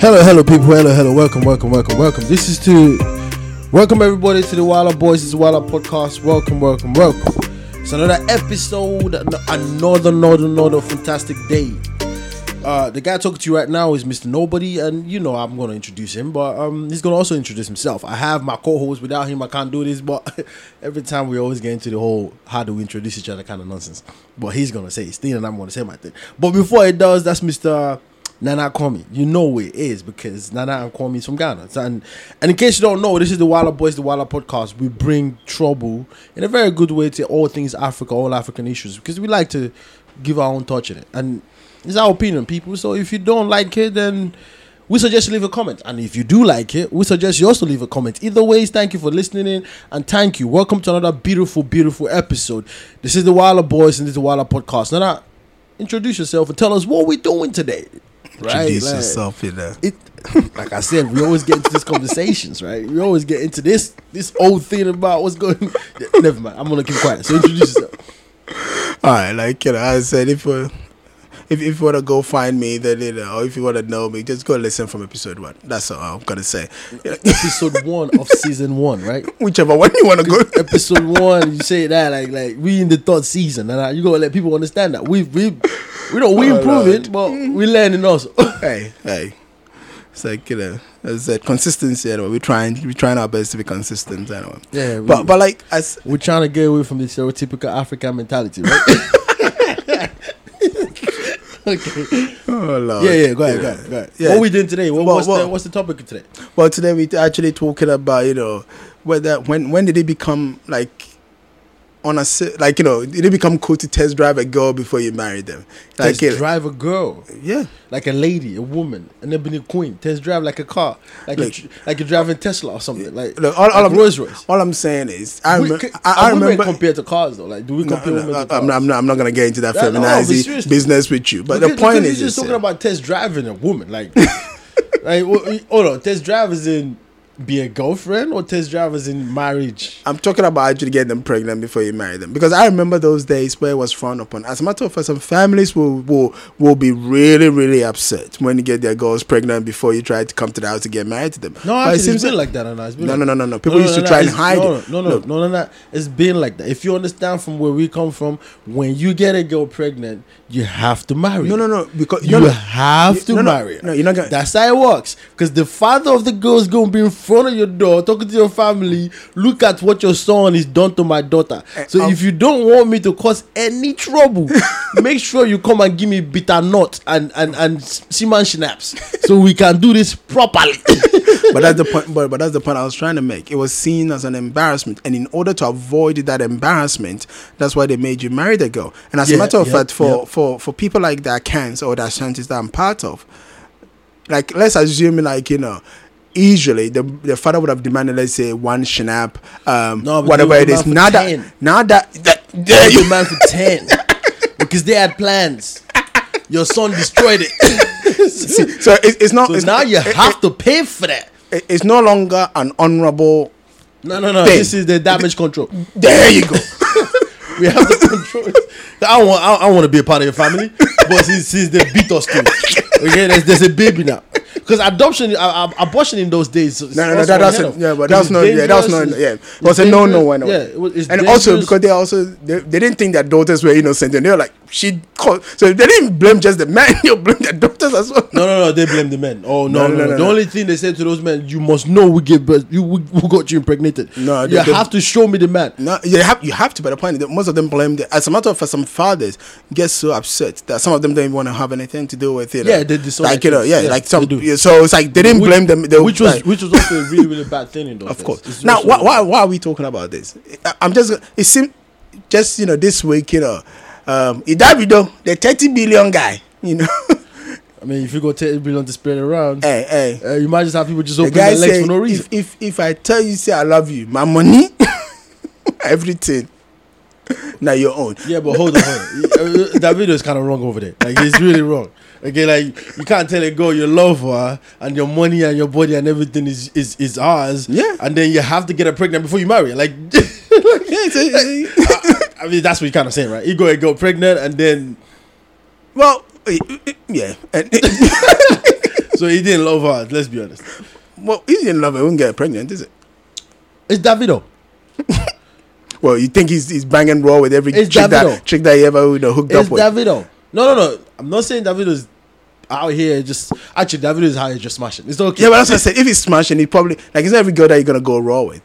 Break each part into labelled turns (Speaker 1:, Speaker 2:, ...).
Speaker 1: Hello, hello, people. Hello, hello. Welcome, welcome, welcome, welcome. This is to welcome everybody to the Wilder Boys. Is Wilder Podcast. Welcome, welcome, welcome. It's another episode, another, another, another fantastic day. Uh, the guy talking to you right now is Mr. Nobody, and you know I'm gonna introduce him, but um, he's gonna also introduce himself. I have my co-host. Without him, I can't do this. But every time we always get into the whole how do we introduce each other kind of nonsense. But he's gonna say his thing, and I'm gonna say my thing. But before he does, that's Mr. Nana Kwame. You know it is because Nana and Kwame is from Ghana. And, and in case you don't know, this is the Wilder Boys, the Wilder Podcast. We bring trouble in a very good way to all things Africa, all African issues, because we like to give our own touch in it. And it's our opinion, people. So if you don't like it, then we suggest you leave a comment. And if you do like it, we suggest you also leave a comment. Either ways, thank you for listening in and thank you. Welcome to another beautiful, beautiful episode. This is the Wilder Boys and this is the Wilder Podcast. Nana, introduce yourself and tell us what we're doing today. Right?
Speaker 2: Introduce
Speaker 1: Like,
Speaker 2: yourself in there.
Speaker 1: It, like I said, we always get into these conversations, right? We always get into this this old thing about what's going. Never mind. I'm gonna keep quiet. So introduce yourself.
Speaker 2: All right, like you know, I said, if uh, if if you want to go find me, then you know, or if you want to know me, just go listen from episode one. That's all I'm gonna say.
Speaker 1: Episode one of season one, right?
Speaker 2: Whichever one you want to go.
Speaker 1: Episode one, you say that like like we in the third season, and uh, you gotta let people understand that we we we don't we
Speaker 2: Oh,
Speaker 1: improving, but we learning also.
Speaker 2: hey, hey. It's like you know, as I said, consistency. Anyway, we're trying, we're trying our best to be consistent. Anyway,
Speaker 1: Yeah, we-
Speaker 2: but but like as
Speaker 1: We're trying to get away from the stereotypical African mentality, right? okay.
Speaker 2: oh lord,
Speaker 1: Yeah, yeah. Go ahead, go ahead, go ahead.
Speaker 2: Yeah.
Speaker 1: What we doing today? What,
Speaker 2: Well,
Speaker 1: what's
Speaker 2: well-
Speaker 1: the what's the topic of today?
Speaker 2: Well, today we're actually talking about you know whether when when did it become like on a like you know did it become cool to test drive a girl before you marry them? Like
Speaker 1: Test
Speaker 2: it-
Speaker 1: drive a girl,
Speaker 2: yeah,
Speaker 1: like a lady, a woman, an a queen. Test drive like a car, like
Speaker 2: Like-
Speaker 1: you, like you're driving Tesla or something. Like,
Speaker 2: Look, all, all
Speaker 1: like
Speaker 2: I'm,
Speaker 1: Rolls Royce.
Speaker 2: all I'm saying is I,
Speaker 1: We-
Speaker 2: remember.
Speaker 1: c-
Speaker 2: I, I uh,
Speaker 1: women
Speaker 2: remember.
Speaker 1: compared to cars though. Like, do we compare
Speaker 2: no,
Speaker 1: women to
Speaker 2: I'm, not, I'm, not, I'm not gonna get into that
Speaker 1: Yeah, no,
Speaker 2: feminazi business with you, but
Speaker 1: Because-
Speaker 2: the point is,
Speaker 1: you're just talking about test driving a woman. Like, like, hold on, test drive is in be a girlfriend or test drive is in marriage.
Speaker 2: I'm talking about actually getting them pregnant before you marry them because I remember those days where it was frowned upon. As a matter of fact, some families will will will be really really upset when you get their girls pregnant before you try to come to the house to get married to them.
Speaker 1: No,
Speaker 2: But it
Speaker 1: actually, it's
Speaker 2: seems
Speaker 1: been like that, and it's been
Speaker 2: No,
Speaker 1: like
Speaker 2: no, no, no, no. People used to try and hide
Speaker 1: no,
Speaker 2: it.
Speaker 1: No, no,
Speaker 2: Look.
Speaker 1: no, no, no. It's been like that. If you understand from where we come from, when you get a girl pregnant, you have to marry.
Speaker 2: No, no, no. Because
Speaker 1: You
Speaker 2: no, no.
Speaker 1: have to
Speaker 2: No, no,
Speaker 1: marry. her.
Speaker 2: no, you're not gonna-
Speaker 1: That's how it works. Because the father of the girl is going to be in front of your door, talking to your family. Look at what your son is done to my daughter. So
Speaker 2: um,
Speaker 1: if you don't want me to cause any trouble, make sure you come and give me bitter nut and and and Seaman schnapps, so we can do this properly.
Speaker 2: but that's the point. But, but that's the point I was trying to make. It was seen as an embarrassment, and in order to avoid that embarrassment, that's why they made you marry the girl. And as
Speaker 1: Yeah,
Speaker 2: a matter of
Speaker 1: yep,
Speaker 2: fact, for
Speaker 1: yep.
Speaker 2: for for for people like the Akans or that Ashantis that I'm part of, like let's assume like you know. Usually, the the father would have demanded, let's say, one schnapp, um,
Speaker 1: No,
Speaker 2: whatever
Speaker 1: it is
Speaker 2: it
Speaker 1: were
Speaker 2: is.
Speaker 1: for
Speaker 2: Now
Speaker 1: 10.
Speaker 2: that, now that, that there you
Speaker 1: man for 10 because they had plans. Your son destroyed it.
Speaker 2: see. So it, it's not.
Speaker 1: So
Speaker 2: it's,
Speaker 1: now you
Speaker 2: it- it-
Speaker 1: have to pay for that.
Speaker 2: it- it's no longer an honorable.
Speaker 1: No, no, no.
Speaker 2: Thing.
Speaker 1: This is the damage control.
Speaker 2: There you go.
Speaker 1: We have to control it. I want, I, I want to be a part of your family, but since, since they beat us to it, okay, there's, there's a baby now. Because adoption, uh, uh, abortion in those days.
Speaker 2: No, no, no, that, that's
Speaker 1: of.
Speaker 2: Yeah, but that's not. Yeah, that's not. Yeah, it was a no, no,
Speaker 1: dangerous.
Speaker 2: one.
Speaker 1: Yeah, it was-
Speaker 2: and also because they also they, they didn't think their daughters were innocent, and they were like, she called. So they didn't blame just the man; they blame their daughters as well.
Speaker 1: No, no, no. They blame the men. Oh no, no,
Speaker 2: No, no,
Speaker 1: no. The
Speaker 2: no.
Speaker 1: only thing they said to those men, you must know we gave birth. You who who got you impregnated.
Speaker 2: No,
Speaker 1: you
Speaker 2: they- they-
Speaker 1: have to show me the man.
Speaker 2: No, you have you have to. But the point is that most of them blame. The, as a matter of fact, some fathers get so upset that some of them don't even want to have anything to do with it.
Speaker 1: Yeah, they disown
Speaker 2: like you know, yeah,
Speaker 1: Yeah,
Speaker 2: like some.
Speaker 1: do.
Speaker 2: Yeah, so it's like they didn't
Speaker 1: Which-
Speaker 2: blame them. They,
Speaker 1: which was
Speaker 2: like,
Speaker 1: which was also a really really bad thing in those
Speaker 2: of course.
Speaker 1: It's
Speaker 2: Now, why, why why are we talking about this? I'm just. It seems just you know this week you know, um, Idavido, the 30 billion guy. You know,
Speaker 1: I mean, if you go take billion to spread around,
Speaker 2: hey hey.
Speaker 1: uh, you might just have people just
Speaker 2: The
Speaker 1: open
Speaker 2: guy
Speaker 1: their legs
Speaker 2: said,
Speaker 1: for no reason.
Speaker 2: if, if if I tell you say I love you, my money, everything, now your own.
Speaker 1: yeah, but hold on, hold on. Uh, Davido is kind of wrong over there. Like it's really wrong. Okay, like you can't tell a girl you love her and your money and your body and everything is is, is ours.
Speaker 2: Yeah.
Speaker 1: and then you have to get her pregnant before you marry her. Like,
Speaker 2: Yeah, it's a-
Speaker 1: I mean, that's what you're kind of saying, right? You go and get pregnant and then
Speaker 2: well, eh, eh, yeah. And-
Speaker 1: so he didn't love her. Let's be honest.
Speaker 2: Well, he didn't love her. He wouldn't get her pregnant, is it?
Speaker 1: It's Davido.
Speaker 2: Well, you think he's he's banging raw with every
Speaker 1: It's
Speaker 2: chick
Speaker 1: Davido.
Speaker 2: that chick that he ever you know, hooked
Speaker 1: It's
Speaker 2: up with?
Speaker 1: Davido. No, no, no. I'm not saying Davido's out here just actually Davido is out here just smashing. It's okay.
Speaker 2: yeah, but that's what I said. If he's smashing, he probably like it's not every girl that you're gonna go raw with.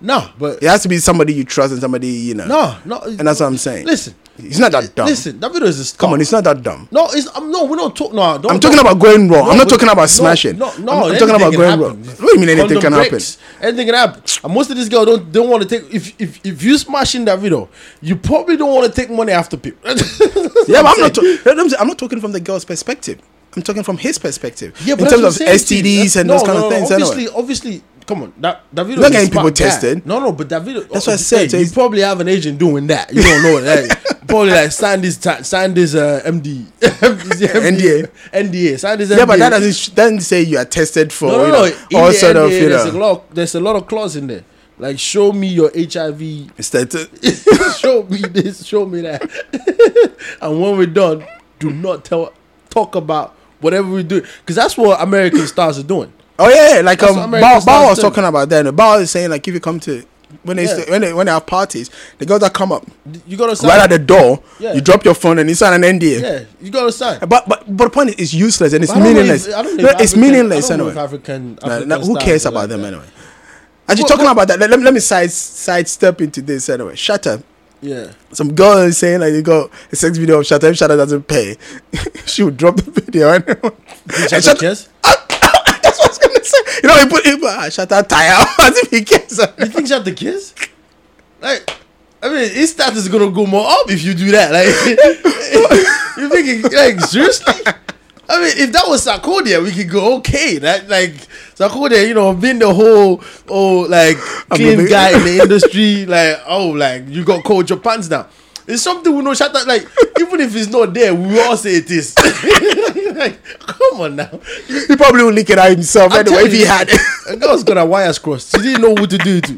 Speaker 1: no, but
Speaker 2: It has to be somebody you trust and somebody you know.
Speaker 1: no, no.
Speaker 2: and that's what I'm saying.
Speaker 1: Listen,
Speaker 2: he's not that dumb.
Speaker 1: listen. Davido is a star.
Speaker 2: Come on, he's not that dumb.
Speaker 1: No, it's um, no. We're not talking. No, don't,
Speaker 2: I'm talking
Speaker 1: don't-
Speaker 2: about going raw.
Speaker 1: No,
Speaker 2: I'm not talking about
Speaker 1: no,
Speaker 2: smashing.
Speaker 1: No, no.
Speaker 2: I'm, I'm talking about going raw. What do you mean anything
Speaker 1: Condom
Speaker 2: can happen?
Speaker 1: Anything can happen. And most of these girls don't don't want to take. If if if you smashing that video, you probably don't want to take money after people.
Speaker 2: Yeah, but I'm not. Ta- I'm not talking from the girl's perspective. I'm talking from his perspective.
Speaker 1: Yeah, but
Speaker 2: in terms of
Speaker 1: I'm saying to you.
Speaker 2: STDs and
Speaker 1: No,
Speaker 2: those kind
Speaker 1: no,
Speaker 2: of things.
Speaker 1: Obviously,
Speaker 2: Anyway.
Speaker 1: obviously, come on, that that video.
Speaker 2: Not getting people
Speaker 1: guy.
Speaker 2: tested.
Speaker 1: No, no, but that video.
Speaker 2: That's what I
Speaker 1: hey,
Speaker 2: said, so
Speaker 1: you probably have an agent doing that. You don't know. Hey, probably like sign this, ta- sign this uh, MD,
Speaker 2: NDA.
Speaker 1: NDA, sign this.
Speaker 2: Yeah, but that doesn't sh- doesn't say you are tested for
Speaker 1: No, no,
Speaker 2: you
Speaker 1: no.
Speaker 2: know, all sort of
Speaker 1: NDA,
Speaker 2: you
Speaker 1: there's a
Speaker 2: know.
Speaker 1: lot. There's a lot of clause in there. Like, show me your HIV.
Speaker 2: Instead,
Speaker 1: show me this. Show me that. and when we're done, do not tell, talk about whatever we do, because that's what American stars are doing.
Speaker 2: oh yeah, like
Speaker 1: That's
Speaker 2: um, Bao, Bao was
Speaker 1: do.
Speaker 2: talking about that. And Bao is saying like if you come to when they
Speaker 1: Yeah.
Speaker 2: when they when they have parties, the girls that come up
Speaker 1: You gotta sign.
Speaker 2: right at the door,
Speaker 1: Yeah.
Speaker 2: you drop your phone and you sign an NDA.
Speaker 1: yeah, you gotta sign.
Speaker 2: But but but the point is, it's useless and it's
Speaker 1: But I don't know
Speaker 2: meaningless.
Speaker 1: if- I don't know
Speaker 2: No,
Speaker 1: if
Speaker 2: it's
Speaker 1: African-
Speaker 2: meaningless
Speaker 1: I don't know
Speaker 2: anyway.
Speaker 1: if African,
Speaker 2: Nah, nah, who cares about
Speaker 1: like
Speaker 2: them
Speaker 1: that.
Speaker 2: anyway? Actually,
Speaker 1: What-
Speaker 2: talking about that, let, let me side sidestep into this anyway. Shut up.
Speaker 1: Yeah.
Speaker 2: Some girl is saying like you got a sex video of Shatta. If Shatta doesn't pay, she would drop the video. And
Speaker 1: Shatta cares?
Speaker 2: That's what I was gonna say. You know, he put put ah, Shatta tire as if he cares.
Speaker 1: You think Shatta cares? Like, I mean, his status is gonna go more up if you do that. Like, you think like seriously? I mean, if that was Sarkodie, we could go okay. That like Sarkodie, you know, been the whole oh like clean guy in the industry. Like oh, like you got cold your pants down. It's something we know. Shut up. Like even if it's not there, we all say it is. like, come on now.
Speaker 2: He probably would leak it out himself
Speaker 1: I'm
Speaker 2: anyway if he had it.
Speaker 1: A girl's got her wires crossed. She didn't know what to do to.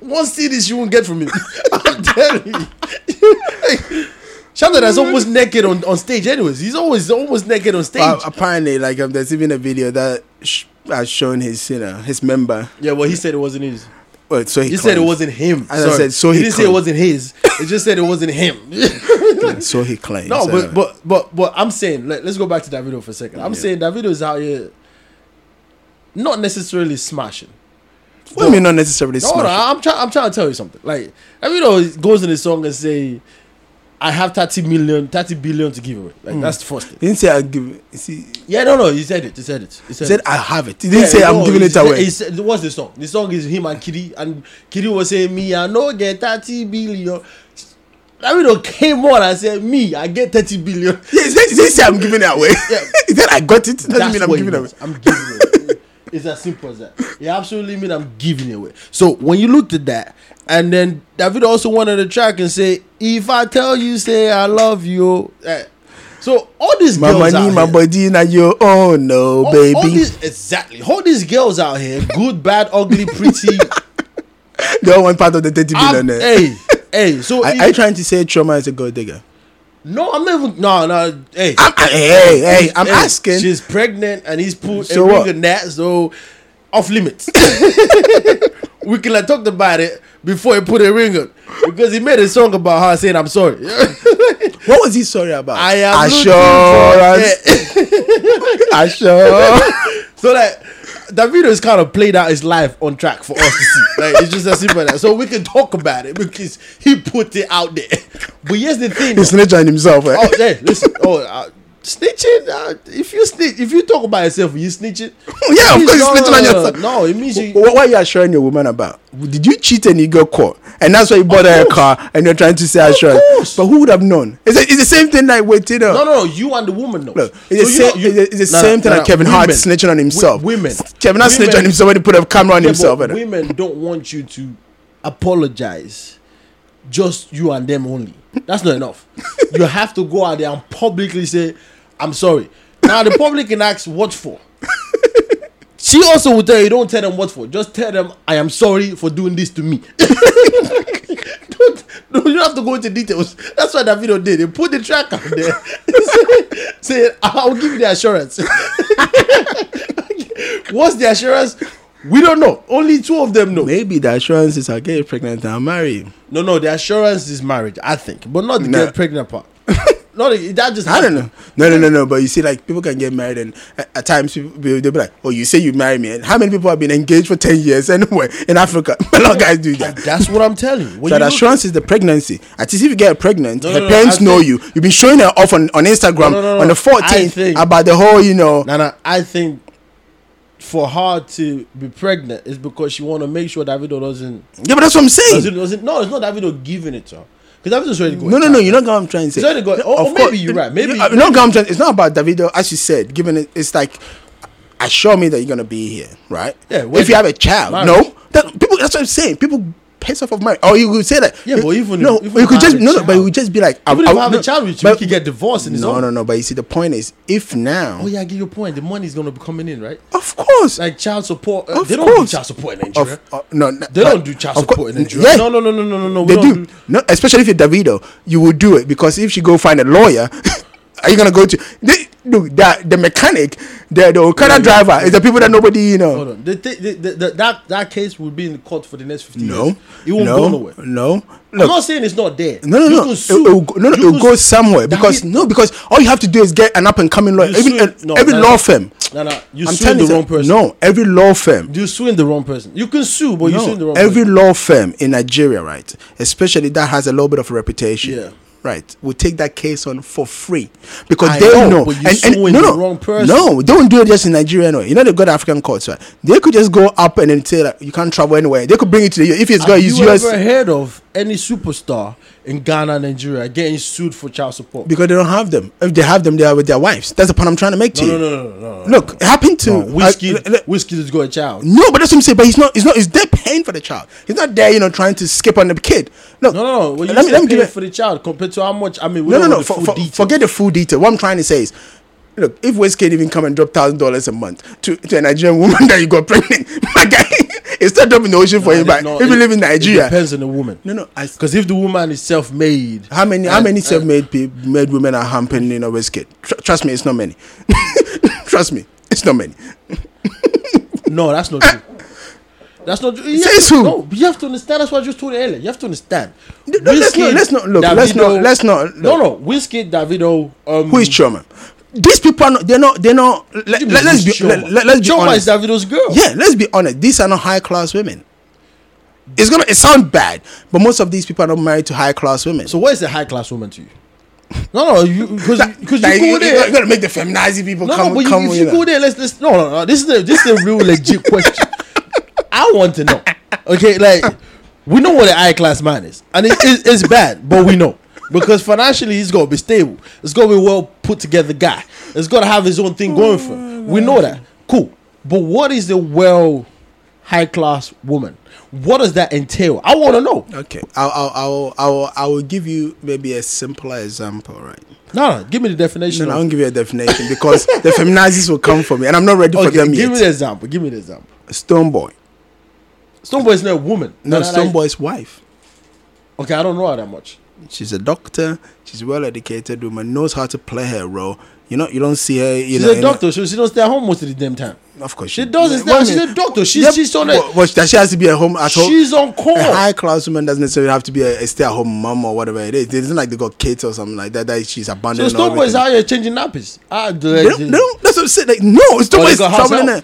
Speaker 1: One CD she won't get from him. I'm telling you. Shatta is almost naked on, on stage, anyways. He's always almost naked on stage.
Speaker 2: Well, apparently, like um, there's even a video that sh- has shown his you know his member.
Speaker 1: yeah, well, he said it wasn't his.
Speaker 2: Well, so he,
Speaker 1: He said it wasn't him.
Speaker 2: As I said, so
Speaker 1: he
Speaker 2: he
Speaker 1: didn't say it wasn't his. It just said it wasn't him.
Speaker 2: So he claims.
Speaker 1: no,
Speaker 2: anyway.
Speaker 1: but but but but I'm saying let, us go back to Davido for a second. I'm saying Davido is out here, not necessarily smashing.
Speaker 2: what do you mean not necessarily
Speaker 1: No, no. I'm trying. I'm trying to tell you something. Like, I mean, it goes in the song and say, "I have 30 million, 30 billion to give away." Like
Speaker 2: Hmm.
Speaker 1: that's the first thing.
Speaker 2: He didn't say I give. you See,
Speaker 1: Yeah, no, no, he said it. He said it. He
Speaker 2: he
Speaker 1: said,
Speaker 2: said
Speaker 1: it.
Speaker 2: I have it. He didn't
Speaker 1: Yeah,
Speaker 2: say I'm giving it
Speaker 1: said-
Speaker 2: away.
Speaker 1: He said, what's the song? The song is him and Kitty, and Kitty was saying, "Me, I no get 30 billion." Davido came on and said, "Me, I get 30 billion.
Speaker 2: Yeah, he, said, didn't say I'm giving it away.
Speaker 1: Yeah.
Speaker 2: he said I got it. Doesn't
Speaker 1: That's
Speaker 2: mean I'm giving
Speaker 1: it
Speaker 2: it away.
Speaker 1: I'm giving it. away. It's as simple as that. It absolutely mean I'm giving it away. So when you looked at that, and then David also went on the track and say, "If I tell you, say I love you." Eh. So all these
Speaker 2: My
Speaker 1: girls
Speaker 2: money, my
Speaker 1: here,
Speaker 2: body, now your own, no,
Speaker 1: all,
Speaker 2: baby.
Speaker 1: all these, exactly. All these girls out here, good, bad, ugly, pretty.
Speaker 2: the other one part of the 30
Speaker 1: I'm-
Speaker 2: billion. eh.
Speaker 1: hey, hey. So
Speaker 2: Are,
Speaker 1: if-
Speaker 2: are you trying to say Chioma is a gold digger?
Speaker 1: No, I'm not even. No, no. Hey,
Speaker 2: I'm, I- hey, hey, I'm
Speaker 1: Hey,
Speaker 2: asking.
Speaker 1: She's pregnant and he's put
Speaker 2: So
Speaker 1: a ring in that, so off limits. we can like talked about it before he put a ring on because he made a song about her saying I'm sorry.
Speaker 2: What was he sorry about?
Speaker 1: I am
Speaker 2: assurance. Assurance.
Speaker 1: so like that is kind of played out his life on track for us to see. Like it's just as simple as that. So we can talk about it because he put it out there. But here's the thing.
Speaker 2: He
Speaker 1: though.
Speaker 2: snitched himself. Eh?
Speaker 1: Oh, yeah, listen. Oh, uh, snitching. Uh, if you snitch, if you talk about yourself, you snitching.
Speaker 2: yeah, of course, you snitching on yourself.
Speaker 1: No, it means you.
Speaker 2: What, what are you assuring your woman about? Did you cheat and you got caught? And that's why you bought her a car and you're trying to say assurance. But who would have known? It's, a, it's the same thing like with know.
Speaker 1: No, no, no. You and the woman know.
Speaker 2: Look, it's the
Speaker 1: So
Speaker 2: same,
Speaker 1: you
Speaker 2: it's the
Speaker 1: Nah,
Speaker 2: same thing
Speaker 1: nah,
Speaker 2: like Kevin Hart
Speaker 1: women-
Speaker 2: snitching on himself.
Speaker 1: wi- women.
Speaker 2: Kevin Hart snitched on himself when he put a camera on
Speaker 1: Yeah,
Speaker 2: himself.
Speaker 1: women don't want you to apologize. Just you and them only. That's not enough. you have to go out there and publicly say, "I'm sorry." Now the public can ask what for. She also will tell you, don't tell them what for. Just tell them, I am sorry for doing this to me. don't, no, you don't have to go into details. That's what Davido did. They put the track out there. Say, I'll give you the assurance. What's the assurance? We don't know. Only two of them know.
Speaker 2: Maybe the assurance is I get pregnant and I'll marry.
Speaker 1: No, no, the assurance is marriage, I think, but not the
Speaker 2: No.
Speaker 1: get pregnant part. not that just
Speaker 2: I don't know. No, no, no, no. But you see, like people can get married, and at, at times people they'll be like, "Oh, you say you marry me?" And how many people have been engaged for ten years anyway in Africa? A lot of guys do that.
Speaker 1: That's what I'm telling you. When
Speaker 2: So
Speaker 1: you
Speaker 2: assurance is the pregnancy. At least if you get pregnant,
Speaker 1: No,
Speaker 2: her
Speaker 1: no, no,
Speaker 2: parents
Speaker 1: I
Speaker 2: know you. You've been showing her off on, on Instagram
Speaker 1: No, no, no,
Speaker 2: on the 14th
Speaker 1: I think-
Speaker 2: about the whole, you know.
Speaker 1: Nah, nah, I think for her to be pregnant is because she want to make sure Davido doesn't,
Speaker 2: Yeah, but that's what I'm saying.
Speaker 1: doesn't, doesn't. No, it's not Davido giving it to her. Because Davido's already going.
Speaker 2: No, no, no. You know what I'm trying to say.
Speaker 1: It's only got- or- or oh, oh, maybe you're right. Maybe-
Speaker 2: you know what I'm trying. It's not about Davido, as you said. Given it, it's like assure me that you're gonna be here, right?
Speaker 1: Yeah,
Speaker 2: If you have a child,
Speaker 1: Marriage.
Speaker 2: no. That, people. That's what I'm saying. People piss off of marriage, or you could say that.
Speaker 1: Yeah, but even
Speaker 2: no,
Speaker 1: even
Speaker 2: you could just no, no. But it would just be like
Speaker 1: Even
Speaker 2: I-
Speaker 1: if
Speaker 2: I-
Speaker 1: I have
Speaker 2: no,
Speaker 1: a child with you,
Speaker 2: but-
Speaker 1: we can get divorced his
Speaker 2: No, no, no. But you see, the point is, if now,
Speaker 1: Oh yeah, I get your point. The money is gonna be coming in, right?
Speaker 2: of course,
Speaker 1: Like child support. uh,
Speaker 2: Of
Speaker 1: they don't
Speaker 2: course.
Speaker 1: do child support in Nigeria.
Speaker 2: of, uh, no,
Speaker 1: they don't do child
Speaker 2: of course-
Speaker 1: support in Nigeria.
Speaker 2: Yeah,
Speaker 1: No, no, no, no, no, no, no.
Speaker 2: they do. No, especially if you're Davido, you will do it because if she go find a lawyer, are you gonna go to? They, look, that the mechanic, the the Okada
Speaker 1: Yeah, yeah.
Speaker 2: driver is the people that nobody you know.
Speaker 1: Hold on. The, the, the, that that case will be in court for the next 15
Speaker 2: No,
Speaker 1: years. It won't
Speaker 2: no,
Speaker 1: go nowhere.
Speaker 2: no.
Speaker 1: I'm not saying it's not there.
Speaker 2: no, no,
Speaker 1: You
Speaker 2: no. It, will no, no, it will go somewhere because no, because all you have to do is get an up and coming lawyer. Every, uh,
Speaker 1: no,
Speaker 2: every
Speaker 1: no,
Speaker 2: law firm.
Speaker 1: No, no. You
Speaker 2: I'm
Speaker 1: suing the wrong person.
Speaker 2: no, every law firm.
Speaker 1: You suing the wrong person. You can sue, but you suing the wrong
Speaker 2: every
Speaker 1: person.
Speaker 2: law firm in Nigeria, right, especially that has a little bit of a reputation,
Speaker 1: Yeah.
Speaker 2: Right, will take that case on for free because
Speaker 1: I
Speaker 2: they
Speaker 1: know,
Speaker 2: know.
Speaker 1: but you're suing
Speaker 2: no,
Speaker 1: the
Speaker 2: no,
Speaker 1: wrong person.
Speaker 2: No, they won't do it just in Nigeria. No, you know they got African courts, right? They could just go up and then say that you can't travel anywhere. They could bring it to the if it's going to use
Speaker 1: you
Speaker 2: US
Speaker 1: ever heard of any superstar in Ghana, Nigeria getting sued for child support?
Speaker 2: because they don't have them. If they have them, they are with their wives. That's the point I'm trying to make to
Speaker 1: No,
Speaker 2: you.
Speaker 1: no, no, no, no. no.
Speaker 2: Look, it happened to
Speaker 1: No, Wizkid,
Speaker 2: uh, l- l-
Speaker 1: Wizkid has got a child.
Speaker 2: no, but that's what I'm saying. But he's not. He's not. He's there paying for the child. He's not there, you know, trying to skip on the kid. Look,
Speaker 1: No, no, no. Well,
Speaker 2: let me let me give it.
Speaker 1: for the child compared to how much. I mean, we
Speaker 2: No,
Speaker 1: don't
Speaker 2: no, no. For, for, forget the full detail. What I'm trying to say is, look, if West Wizkid even come and drop thousand dollars a month to, to a Nigerian woman that you got pregnant, my guy, it's not dropping the ocean for
Speaker 1: No,
Speaker 2: you.
Speaker 1: it-
Speaker 2: But
Speaker 1: no,
Speaker 2: if you live in
Speaker 1: it
Speaker 2: Nigeria,
Speaker 1: depends on the woman.
Speaker 2: no, no.
Speaker 1: Because if the woman is self-made,
Speaker 2: how many how many self-made pe- made women are hampering in a Westgate? Tr- trust me, it's not many. trust me, it's not many.
Speaker 1: No, that's not true. That's not true. You have
Speaker 2: Says
Speaker 1: to-
Speaker 2: who?
Speaker 1: No, you have to understand. That's what I just told you earlier. You have to understand.
Speaker 2: No, let's not- let's not- look, let's not- let's not-
Speaker 1: No, no. Wizkid, Davido. Um,
Speaker 2: Who is Chioma? These people are not. They're not. They're not. Let,
Speaker 1: you
Speaker 2: let, us be.
Speaker 1: Chioma?
Speaker 2: Let, let, let's be
Speaker 1: Chioma
Speaker 2: honest.
Speaker 1: is Davido's girl.
Speaker 2: Yeah, let's be honest. These are not high class women. It's gonna. It sound bad, but most of these people are not married to high class women.
Speaker 1: So what is a high class woman to you? No, no, you because you
Speaker 2: you,
Speaker 1: go there.
Speaker 2: are gonna make the feminizing people
Speaker 1: No,
Speaker 2: come.
Speaker 1: no, but you,
Speaker 2: come
Speaker 1: if you
Speaker 2: that.
Speaker 1: go there, let's let's no, no, no. This is a this is a real legit question. I want to know. Okay, like we know what an high class man is, and it, it, it's bad, but we know because financially he's got to be stable. It's got to be well put together guy. It's got to have his own thing going for him. Hmm. We know that. Cool, but what is the well high class woman? What does that entail? I want to know.
Speaker 2: Okay, I'll, I'll, I'll, I'll, I will give you maybe a simpler example, right?
Speaker 1: No, no, give me the definition.
Speaker 2: No, no, I won't give you a definition because the feminazis will come for me, and I'm not ready for
Speaker 1: okay,
Speaker 2: them
Speaker 1: give
Speaker 2: yet.
Speaker 1: me the example. Give me the example.
Speaker 2: Stone Boy,
Speaker 1: Stonebwoy is not a woman.
Speaker 2: no,
Speaker 1: Like-
Speaker 2: Stonebwoy's wife.
Speaker 1: Okay, I don't know her that much.
Speaker 2: She's a doctor. She's well educated woman. Knows how to play her role. You know, you don't see her. You
Speaker 1: She's
Speaker 2: know,
Speaker 1: a doctor, so she don't stay at home most of the damn time.
Speaker 2: Of course,
Speaker 1: She doesn't.
Speaker 2: What I
Speaker 1: she's a doctor. She's
Speaker 2: Yep,
Speaker 1: she's on a,
Speaker 2: but does she has to be at home at home?
Speaker 1: She's on call.
Speaker 2: A high class woman doesn't necessarily have to be a, a stay at home mom or whatever it is. It isn't like they got kids or something like that. That she's abandoned.
Speaker 1: So. Stonebwoy is out here changing nappies. I do.
Speaker 2: They don't, they don't, that's what I'm saying. Like, no,
Speaker 1: they
Speaker 2: is traveling.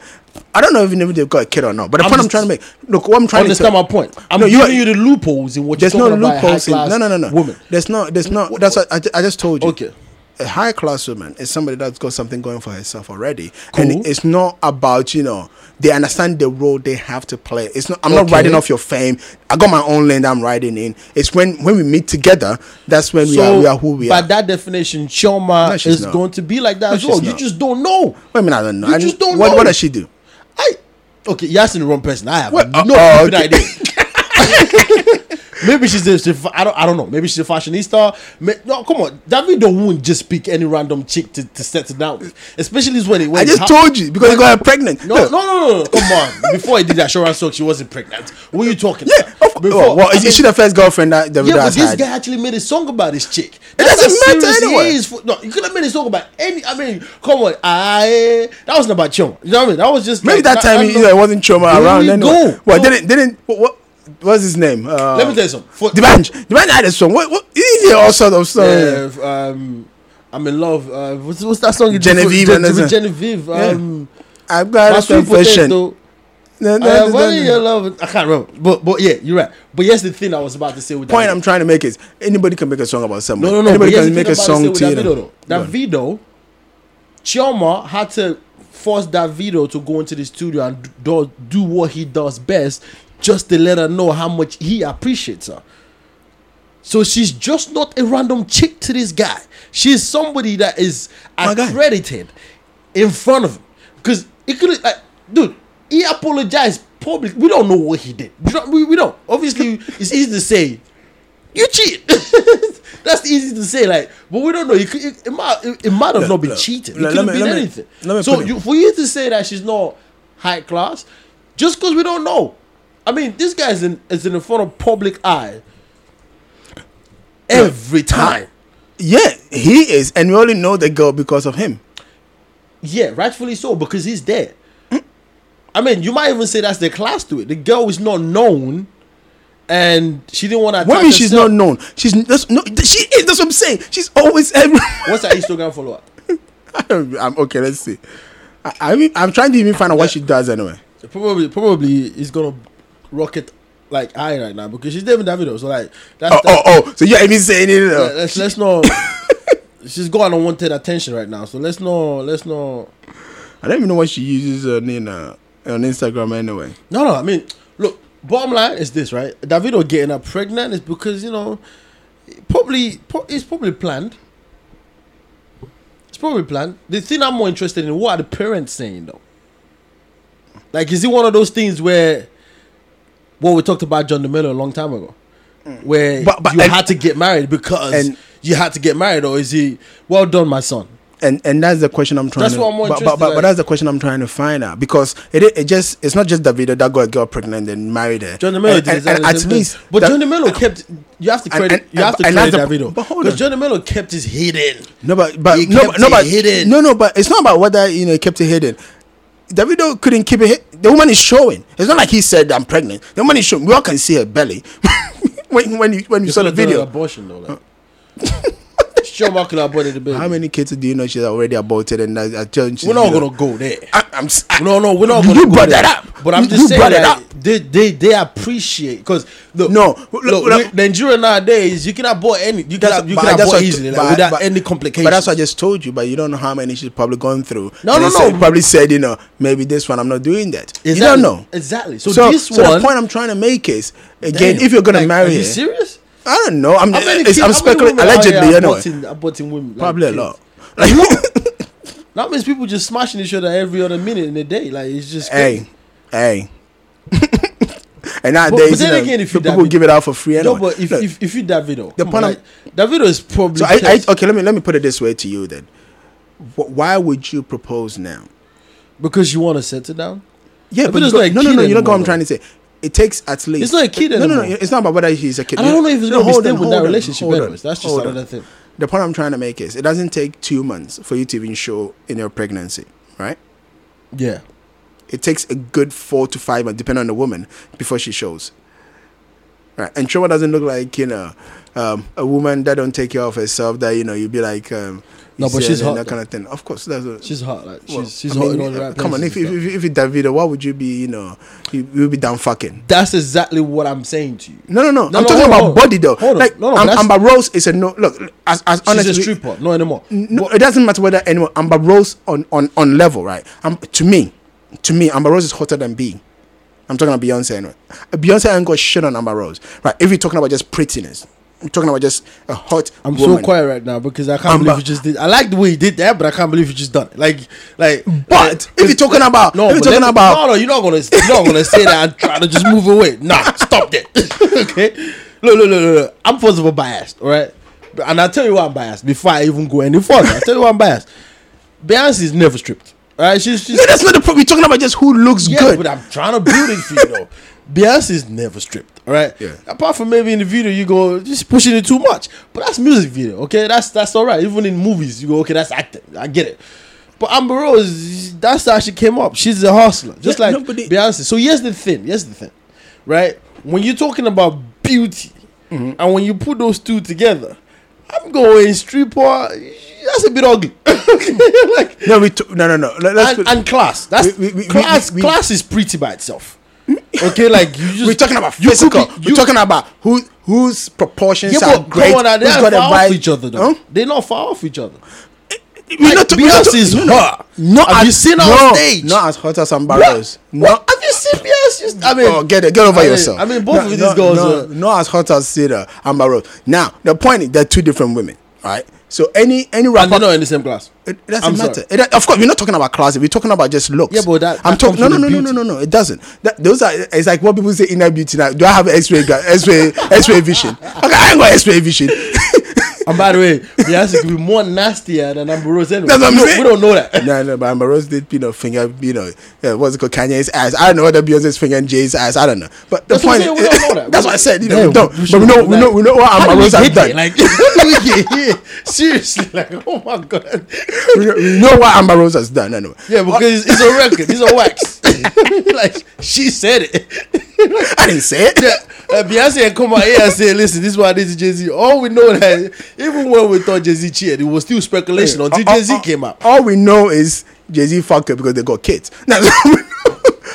Speaker 2: I don't know even if they've got a kid or not. But the
Speaker 1: I'm
Speaker 2: point I'm trying to make. Look, what I'm trying
Speaker 1: Understand
Speaker 2: to understand
Speaker 1: my point. I'm
Speaker 2: No,
Speaker 1: giving you the loopholes in what
Speaker 2: There's
Speaker 1: you're
Speaker 2: no
Speaker 1: talking about.
Speaker 2: loopholes. in- No, no, no, no.
Speaker 1: Woman.
Speaker 2: There's not There's no. That's what I, I just told you.
Speaker 1: Okay.
Speaker 2: A high class woman is somebody that's got something going for herself already,
Speaker 1: Cool.
Speaker 2: and it's not about you know they understand the role they have to play. It's not. I'm not riding off your fame. I got my own lane. I'm riding in. It's when when we meet together. That's when we are. We are who we
Speaker 1: by
Speaker 2: are.
Speaker 1: that definition, Chioma
Speaker 2: No,
Speaker 1: is
Speaker 2: not.
Speaker 1: going to be like that
Speaker 2: No,
Speaker 1: as well.
Speaker 2: she's
Speaker 1: You just don't know.
Speaker 2: Wait a minute. I don't know.
Speaker 1: You
Speaker 2: I
Speaker 1: just don't
Speaker 2: what,
Speaker 1: know.
Speaker 2: What does she do?
Speaker 1: I okay. You're asking the wrong person. I have no uh, uh,
Speaker 2: Oh,
Speaker 1: flipping
Speaker 2: okay.
Speaker 1: idea. maybe she's a, I don't I don't know. Maybe she's a fashionista. No, come on. Davido won't just pick any random chick to, to settle down with, especially when it. When
Speaker 2: I just
Speaker 1: ha-
Speaker 2: told you because you got her pregnant.
Speaker 1: No, no, no, no, no, come on. Before he did that Sharon Sock, she wasn't pregnant. What are you talking
Speaker 2: Yeah,
Speaker 1: about?
Speaker 2: of,
Speaker 1: Before,
Speaker 2: well, well,
Speaker 1: I
Speaker 2: is she the first girlfriend that Davido
Speaker 1: yeah, but
Speaker 2: has
Speaker 1: this
Speaker 2: had?
Speaker 1: guy actually made a song about this chick. It
Speaker 2: doesn't matter anyway.
Speaker 1: For, no, you could have made a song about any. I mean, come on, I that wasn't about Chum. You know what I mean? That was just
Speaker 2: Maybe
Speaker 1: like,
Speaker 2: that time he,
Speaker 1: know-
Speaker 2: it wasn't
Speaker 1: There
Speaker 2: around anyway.
Speaker 1: go.
Speaker 2: Well, didn't didn't what what's his name? Uh,
Speaker 1: Let me tell you something. For,
Speaker 2: D'banj. D'banj had a song. What what? He did all sorts of songs.
Speaker 1: Yeah, um, I'm in love. Uh, what's, what's that song?
Speaker 2: Genevieve
Speaker 1: Gen-
Speaker 2: it.
Speaker 1: Genevieve.
Speaker 2: Yeah.
Speaker 1: Um,
Speaker 2: I've got a confession.
Speaker 1: potato.
Speaker 2: No, no,
Speaker 1: Uh, why
Speaker 2: no,
Speaker 1: you love? I can't remember. But but yeah, you're right. But here's the thing I was about to say with
Speaker 2: the
Speaker 1: Point.
Speaker 2: I'm trying to make is anybody can make a song about someone.
Speaker 1: No, no, no.
Speaker 2: Anybody can make a song to you.
Speaker 1: Davido. Davido, Chioma had to force Davido to go into the studio and do, do what he does best, just to let her know how much he appreciates her. So she's just not a random chick to this guy. She's somebody that is accredited in front of him. Because it could like, dude, he apologized publicly. We don't know what he did. We, we don't. Obviously, it's easy to say you cheat. That's easy to say, like, but we don't know. It, could, it, it might it, it might have
Speaker 2: Look,
Speaker 1: not been
Speaker 2: look,
Speaker 1: cheating. It could have been
Speaker 2: me-
Speaker 1: anything. so you, for you to say that she's not high class, just because we don't know. I mean, this guy is in is in the front of public eye every time.
Speaker 2: Yeah, he is, and we only know the girl because of him.
Speaker 1: Yeah, rightfully so because he's there. I mean, you might even say that's the class to it. The girl is not known, and she didn't want to.
Speaker 2: What mean she's not known? She's that's, no, she is. That's what I'm saying. She's always every.
Speaker 1: What's her Instagram follower?
Speaker 2: I'm okay. Let's see. I, I mean, I'm trying to even find out what she does anyway.
Speaker 1: Probably, probably is gonna rocket like high right now because she's David Davido. So like, that's,
Speaker 2: Oh,
Speaker 1: that's
Speaker 2: oh, oh! So you're even saying it?
Speaker 1: yeah, let's let's not. she's got unwanted attention right now. So let's not let's not.
Speaker 2: I don't even know why she uses her in, uh, on Instagram anyway.
Speaker 1: No, no. I mean, look. Bottom line is this, right? Davido getting her pregnant is because you know, probably pro- it's probably planned. It's probably planned. The thing I'm more interested in, what are the parents saying though? Like, is it one of those things where, what we talked about John Dumelo a long time ago, where.
Speaker 2: But- but-
Speaker 1: you
Speaker 2: and-
Speaker 1: had to get married because
Speaker 2: and-
Speaker 1: you had to get married, or is he well done, my son?
Speaker 2: And and that's the question I'm trying
Speaker 1: That's
Speaker 2: to.
Speaker 1: what I'm more
Speaker 2: but, but,
Speaker 1: interested,
Speaker 2: but, but
Speaker 1: like-
Speaker 2: that's the question I'm trying to find out because it it just it's not just Davido that got a girl pregnant and married her.
Speaker 1: John Dumelo
Speaker 2: and,
Speaker 1: did
Speaker 2: and,
Speaker 1: exactly
Speaker 2: and
Speaker 1: the
Speaker 2: at
Speaker 1: same thing. but
Speaker 2: that-
Speaker 1: John Dumelo kept. You have to
Speaker 2: and-
Speaker 1: credit.
Speaker 2: and-
Speaker 1: you have to
Speaker 2: and
Speaker 1: credit
Speaker 2: the-
Speaker 1: Davido
Speaker 2: but hold
Speaker 1: because. John Dumelo kept his hidden.
Speaker 2: No, but but
Speaker 1: He
Speaker 2: no,
Speaker 1: kept
Speaker 2: but- no,
Speaker 1: it
Speaker 2: but
Speaker 1: hidden.
Speaker 2: no, no, but it's not about whether you know he kept it hidden. Davido couldn't keep it. The woman is showing. It's not like he said I'm pregnant. The woman is showing. We all can see her belly when when you when you saw the
Speaker 1: could have done an
Speaker 2: video.
Speaker 1: abortion though. Like. Chioma could have aborted the baby.
Speaker 2: How many kids do you know she's already aborted? And I, I tell you,
Speaker 1: we're not gonna go there.
Speaker 2: I, I'm. s- I,
Speaker 1: No, no, we're not
Speaker 2: You
Speaker 1: gonna go
Speaker 2: brought
Speaker 1: there.
Speaker 2: that up.
Speaker 1: But I'm
Speaker 2: You-
Speaker 1: just
Speaker 2: you
Speaker 1: saying that
Speaker 2: up.
Speaker 1: they they they appreciate because look,
Speaker 2: No,
Speaker 1: look,
Speaker 2: look,
Speaker 1: look,
Speaker 2: look.
Speaker 1: Nigeria nowadays you can abort any you can
Speaker 2: That's-
Speaker 1: you
Speaker 2: but
Speaker 1: can
Speaker 2: that's
Speaker 1: abort
Speaker 2: what-
Speaker 1: easily like,
Speaker 2: but-
Speaker 1: without
Speaker 2: but-
Speaker 1: any complications.
Speaker 2: But that's what I just told you. But you don't know how many she's probably gone through.
Speaker 1: No,
Speaker 2: And
Speaker 1: no,
Speaker 2: he said-
Speaker 1: no.
Speaker 2: Probably said, you know, maybe this one I'm not doing that.
Speaker 1: exactly.
Speaker 2: You don't know.
Speaker 1: exactly. So,
Speaker 2: So,
Speaker 1: this
Speaker 2: so
Speaker 1: one,
Speaker 2: the point I'm trying to make is again,
Speaker 1: damn,
Speaker 2: if you're gonna
Speaker 1: like,
Speaker 2: marry
Speaker 1: are you serious?
Speaker 2: I don't know. I'm,
Speaker 1: How many
Speaker 2: it's,
Speaker 1: kids-
Speaker 2: I'm speculating
Speaker 1: women out here
Speaker 2: allegedly anyway.
Speaker 1: aborting, aborting women, like,
Speaker 2: Probably a
Speaker 1: kids?
Speaker 2: lot.
Speaker 1: That means people just smashing each other every other minute in a day. Like it's just
Speaker 2: hey, hey. and
Speaker 1: but
Speaker 2: nowadays,
Speaker 1: then
Speaker 2: you know,
Speaker 1: again, if you
Speaker 2: people
Speaker 1: David-
Speaker 2: give it out for free anyway.
Speaker 1: No, but if,
Speaker 2: Look,
Speaker 1: if if you Davido,
Speaker 2: The point
Speaker 1: like, Davido is probably
Speaker 2: so I, I, okay, let me let me put it this way to you then. Why would you propose now?
Speaker 1: because you want to settle down.
Speaker 2: Yeah,
Speaker 1: Davido's
Speaker 2: but go-
Speaker 1: a
Speaker 2: no, no, no. You know what I'm trying to say. It takes at least.
Speaker 1: It's not a kid
Speaker 2: no, no, no.
Speaker 1: anymore.
Speaker 2: It's not about whether he's a kid.
Speaker 1: And I don't know if he's gonna be
Speaker 2: hold
Speaker 1: stable
Speaker 2: on,
Speaker 1: with that
Speaker 2: on,
Speaker 1: relationship
Speaker 2: hold on.
Speaker 1: That's just
Speaker 2: hold on.
Speaker 1: another thing.
Speaker 2: The point I'm trying to make is it doesn't take two months for you to even show in your pregnancy, right?
Speaker 1: Yeah.
Speaker 2: It takes a good four to five months, depending on the woman, before she shows. Right, and Chioma doesn't look like you know um, a woman that don't take care of herself. That you know you'd be like, um,
Speaker 1: No, but she's hot,
Speaker 2: that kind of thing. Of course, that's what,
Speaker 1: She's hot. Like she's
Speaker 2: well,
Speaker 1: she's
Speaker 2: I
Speaker 1: hot
Speaker 2: mean,
Speaker 1: in all the right
Speaker 2: Come on, if if, if, if it's Davido, why would you be? You know, you would be down fucking.
Speaker 1: That's exactly what I'm saying to you.
Speaker 2: No, no, no.
Speaker 1: No,
Speaker 2: I'm
Speaker 1: no,
Speaker 2: talking about
Speaker 1: on.
Speaker 2: body though.
Speaker 1: Hold on.
Speaker 2: Like
Speaker 1: No, no,
Speaker 2: Amber Rose is a no. Look, as as
Speaker 1: She's
Speaker 2: honestly,
Speaker 1: a stripper, no anymore.
Speaker 2: No, it doesn't matter whether anyone Amber Rose on on on level, right? Um, to me, to me, Amber Rose is hotter than B. I'm talking about Beyonce anyway. Beyonce ain't got shit on Amber Rose, right? If you're talking about just prettiness, I'm talking about just a hot.
Speaker 1: I'm
Speaker 2: woman.
Speaker 1: so quiet right now because I can't
Speaker 2: Amber-
Speaker 1: believe you just did. I like the way you did that, but I can't believe you just done it. Like, like.
Speaker 2: But if you're talking about,
Speaker 1: no,
Speaker 2: if you're talking
Speaker 1: me-
Speaker 2: about,
Speaker 1: no, no, you're not gonna, you're not gonna say that and try to just move away. Nah, stop that. okay, look, look, look, look. I'm first of all biased, all right? And I'll tell you why I'm biased before I even go any further. I'll tell you why I'm biased. Beyonce is never stripped. Right, she's she's
Speaker 2: No, that's not the point. We're talking about just who looks
Speaker 1: yeah,
Speaker 2: good.
Speaker 1: but I'm trying to build it for you though. Beyonce is never stripped, right?
Speaker 2: Yeah.
Speaker 1: Apart from maybe in the video you go just pushing it too much, but that's music video, okay? That's that's all right. Even in movies, you go okay, that's acting. I get it. But Amber Rose, that's how she came up. She's a hustler, just
Speaker 2: Yeah,
Speaker 1: like
Speaker 2: no, but
Speaker 1: Beyonce. So here's the thing. Here's the thing, right? When you're talking about beauty,
Speaker 2: Mm-hmm.
Speaker 1: and when you put those two together, I'm going street poor. That's a bit ugly. like
Speaker 2: no, we t- no, no, no. Let- Let's
Speaker 1: and,
Speaker 2: put-
Speaker 1: and class. That's
Speaker 2: We- we-
Speaker 1: class.
Speaker 2: we- we-
Speaker 1: class is pretty by itself. Okay, like you just
Speaker 2: we're talking about physical.
Speaker 1: be-
Speaker 2: we're talking about who whose proportions
Speaker 1: Yeah,
Speaker 2: are great.
Speaker 1: on, they're
Speaker 2: who's
Speaker 1: not
Speaker 2: got a
Speaker 1: far off each other though.
Speaker 2: Huh?
Speaker 1: They're not far off each other. Like,
Speaker 2: not- not-
Speaker 1: Beyonce is
Speaker 2: no, no. Not
Speaker 1: Have
Speaker 2: as,
Speaker 1: you seen her
Speaker 2: no,
Speaker 1: on stage?
Speaker 2: Not as hot as Amber
Speaker 1: What?
Speaker 2: Rose.
Speaker 1: What? Have you seen Beyonce? I mean,
Speaker 2: oh, get it, get over
Speaker 1: I mean-
Speaker 2: yourself.
Speaker 1: I mean, both
Speaker 2: No,
Speaker 1: of these
Speaker 2: no,
Speaker 1: girls
Speaker 2: no,
Speaker 1: are-
Speaker 2: not as hot as Cedar Amber Rose. Now, the point is, they're two different women, right? So any any
Speaker 1: and
Speaker 2: rapper,
Speaker 1: they're not in the same class.
Speaker 2: It doesn't
Speaker 1: I'm
Speaker 2: matter. It, of course, we're not talking about class. We're talking about just looks.
Speaker 1: Yeah, but that-
Speaker 2: I'm talking. No, no, no, no, no, no, no. It doesn't. That, those are. It's like what people say inner beauty. Now, do I have X-ray, X-ray, X-ray vision? Okay, I ain't got X-ray vision.
Speaker 1: And by the way, Beyonce could be more nastier than Amber Rose anyway.
Speaker 2: That's what I'm
Speaker 1: we, don't,
Speaker 2: saying.
Speaker 1: we don't know that.
Speaker 2: no, no, but Amber Rose did, you know, finger, you know, uh, what's it called, Kanye's ass. I don't know whether Beyonce's finger and Jay's ass. I don't know. But the
Speaker 1: That's
Speaker 2: point
Speaker 1: I'm
Speaker 2: is,
Speaker 1: we don't know that.
Speaker 2: that's
Speaker 1: We-
Speaker 2: what I said. You know,
Speaker 1: Yeah,
Speaker 2: we don't.
Speaker 1: we
Speaker 2: but we know,
Speaker 1: know,
Speaker 2: we know, we know what
Speaker 1: How
Speaker 2: Amber
Speaker 1: do
Speaker 2: Rose has done.
Speaker 1: there? Like, we get here? Seriously, like, oh my god.
Speaker 2: we, know, we know what Amber Rose has done. Anyway,
Speaker 1: Yeah, because it's a record. It's a wax. like she said it.
Speaker 2: I didn't say it.
Speaker 1: Yeah, uh, Beyonce had come out here and say, "Listen, this is why this is Jay Z." All we know that even when we thought Jay Z cheated, it was still speculation until
Speaker 2: All-
Speaker 1: Jay Z
Speaker 2: all-
Speaker 1: came out.
Speaker 2: All we know is Jay Z fucked her because they got kids. That's all we know.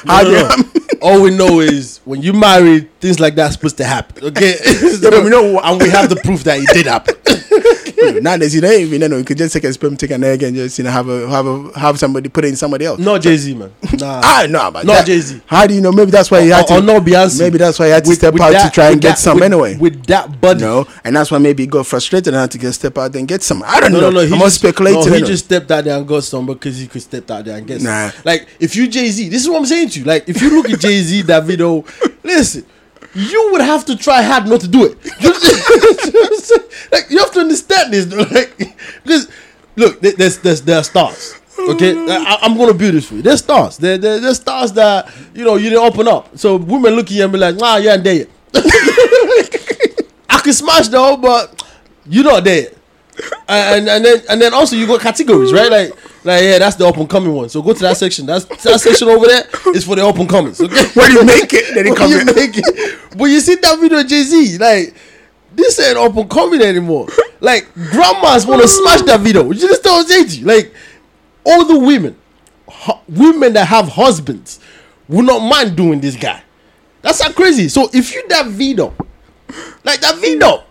Speaker 2: How
Speaker 1: No, no, no. All we know is when you marry, things like that's supposed to happen. Okay,
Speaker 2: but we know
Speaker 1: and we have the proof that it did happen.
Speaker 2: Nowadays, you don't even know. You could just take a sperm, take an egg, and just you know have a have a have somebody put it in somebody else.
Speaker 1: Not Jay Z, man. Nah.
Speaker 2: I know about
Speaker 1: Not. Jay-Z.
Speaker 2: How do you know? Maybe that's why he had to.
Speaker 1: or, or no Beyonce.
Speaker 2: Maybe that's why he had to
Speaker 1: With-
Speaker 2: step
Speaker 1: with
Speaker 2: out to try and
Speaker 1: with
Speaker 2: get
Speaker 1: that-
Speaker 2: some
Speaker 1: with-
Speaker 2: anyway.
Speaker 1: With that body.
Speaker 2: no, and that's why maybe he got frustrated and had to get step out and get some. I don't
Speaker 1: No,
Speaker 2: know.
Speaker 1: no, no. He
Speaker 2: I'm
Speaker 1: just,
Speaker 2: speculating.
Speaker 1: no, he just stepped out there and got some because he could step out there and get some.
Speaker 2: Nah.
Speaker 1: Like if you Jay Z, this is what I'm saying to you. Like if you look at Jay Z, that video, listen, you would have to try hard not to do it. You- like you have to understand this. Like because look, there's there's there are stars. Okay, I, I'm gonna build this for you. There's stars. There, there, there's stars that you know you didn't open up. So women look at you and be like, Nah, you ain't there yet. I can smash though, but you're not there. And and then and then also you got categories, right? Like like yeah, that's the up and coming one. So go to that section. That's that section over there is for the up and comings. Okay.
Speaker 2: When you make it, then it comes.
Speaker 1: you
Speaker 2: in.
Speaker 1: make it. But you see that video, Jay Z, like this ain't up and coming anymore. Like grandmas want to smash Davido. You just don't say to you. Like all the women, hu- women that have husbands, will not mind doing this guy. That's how crazy. So if you Davido, like Davido.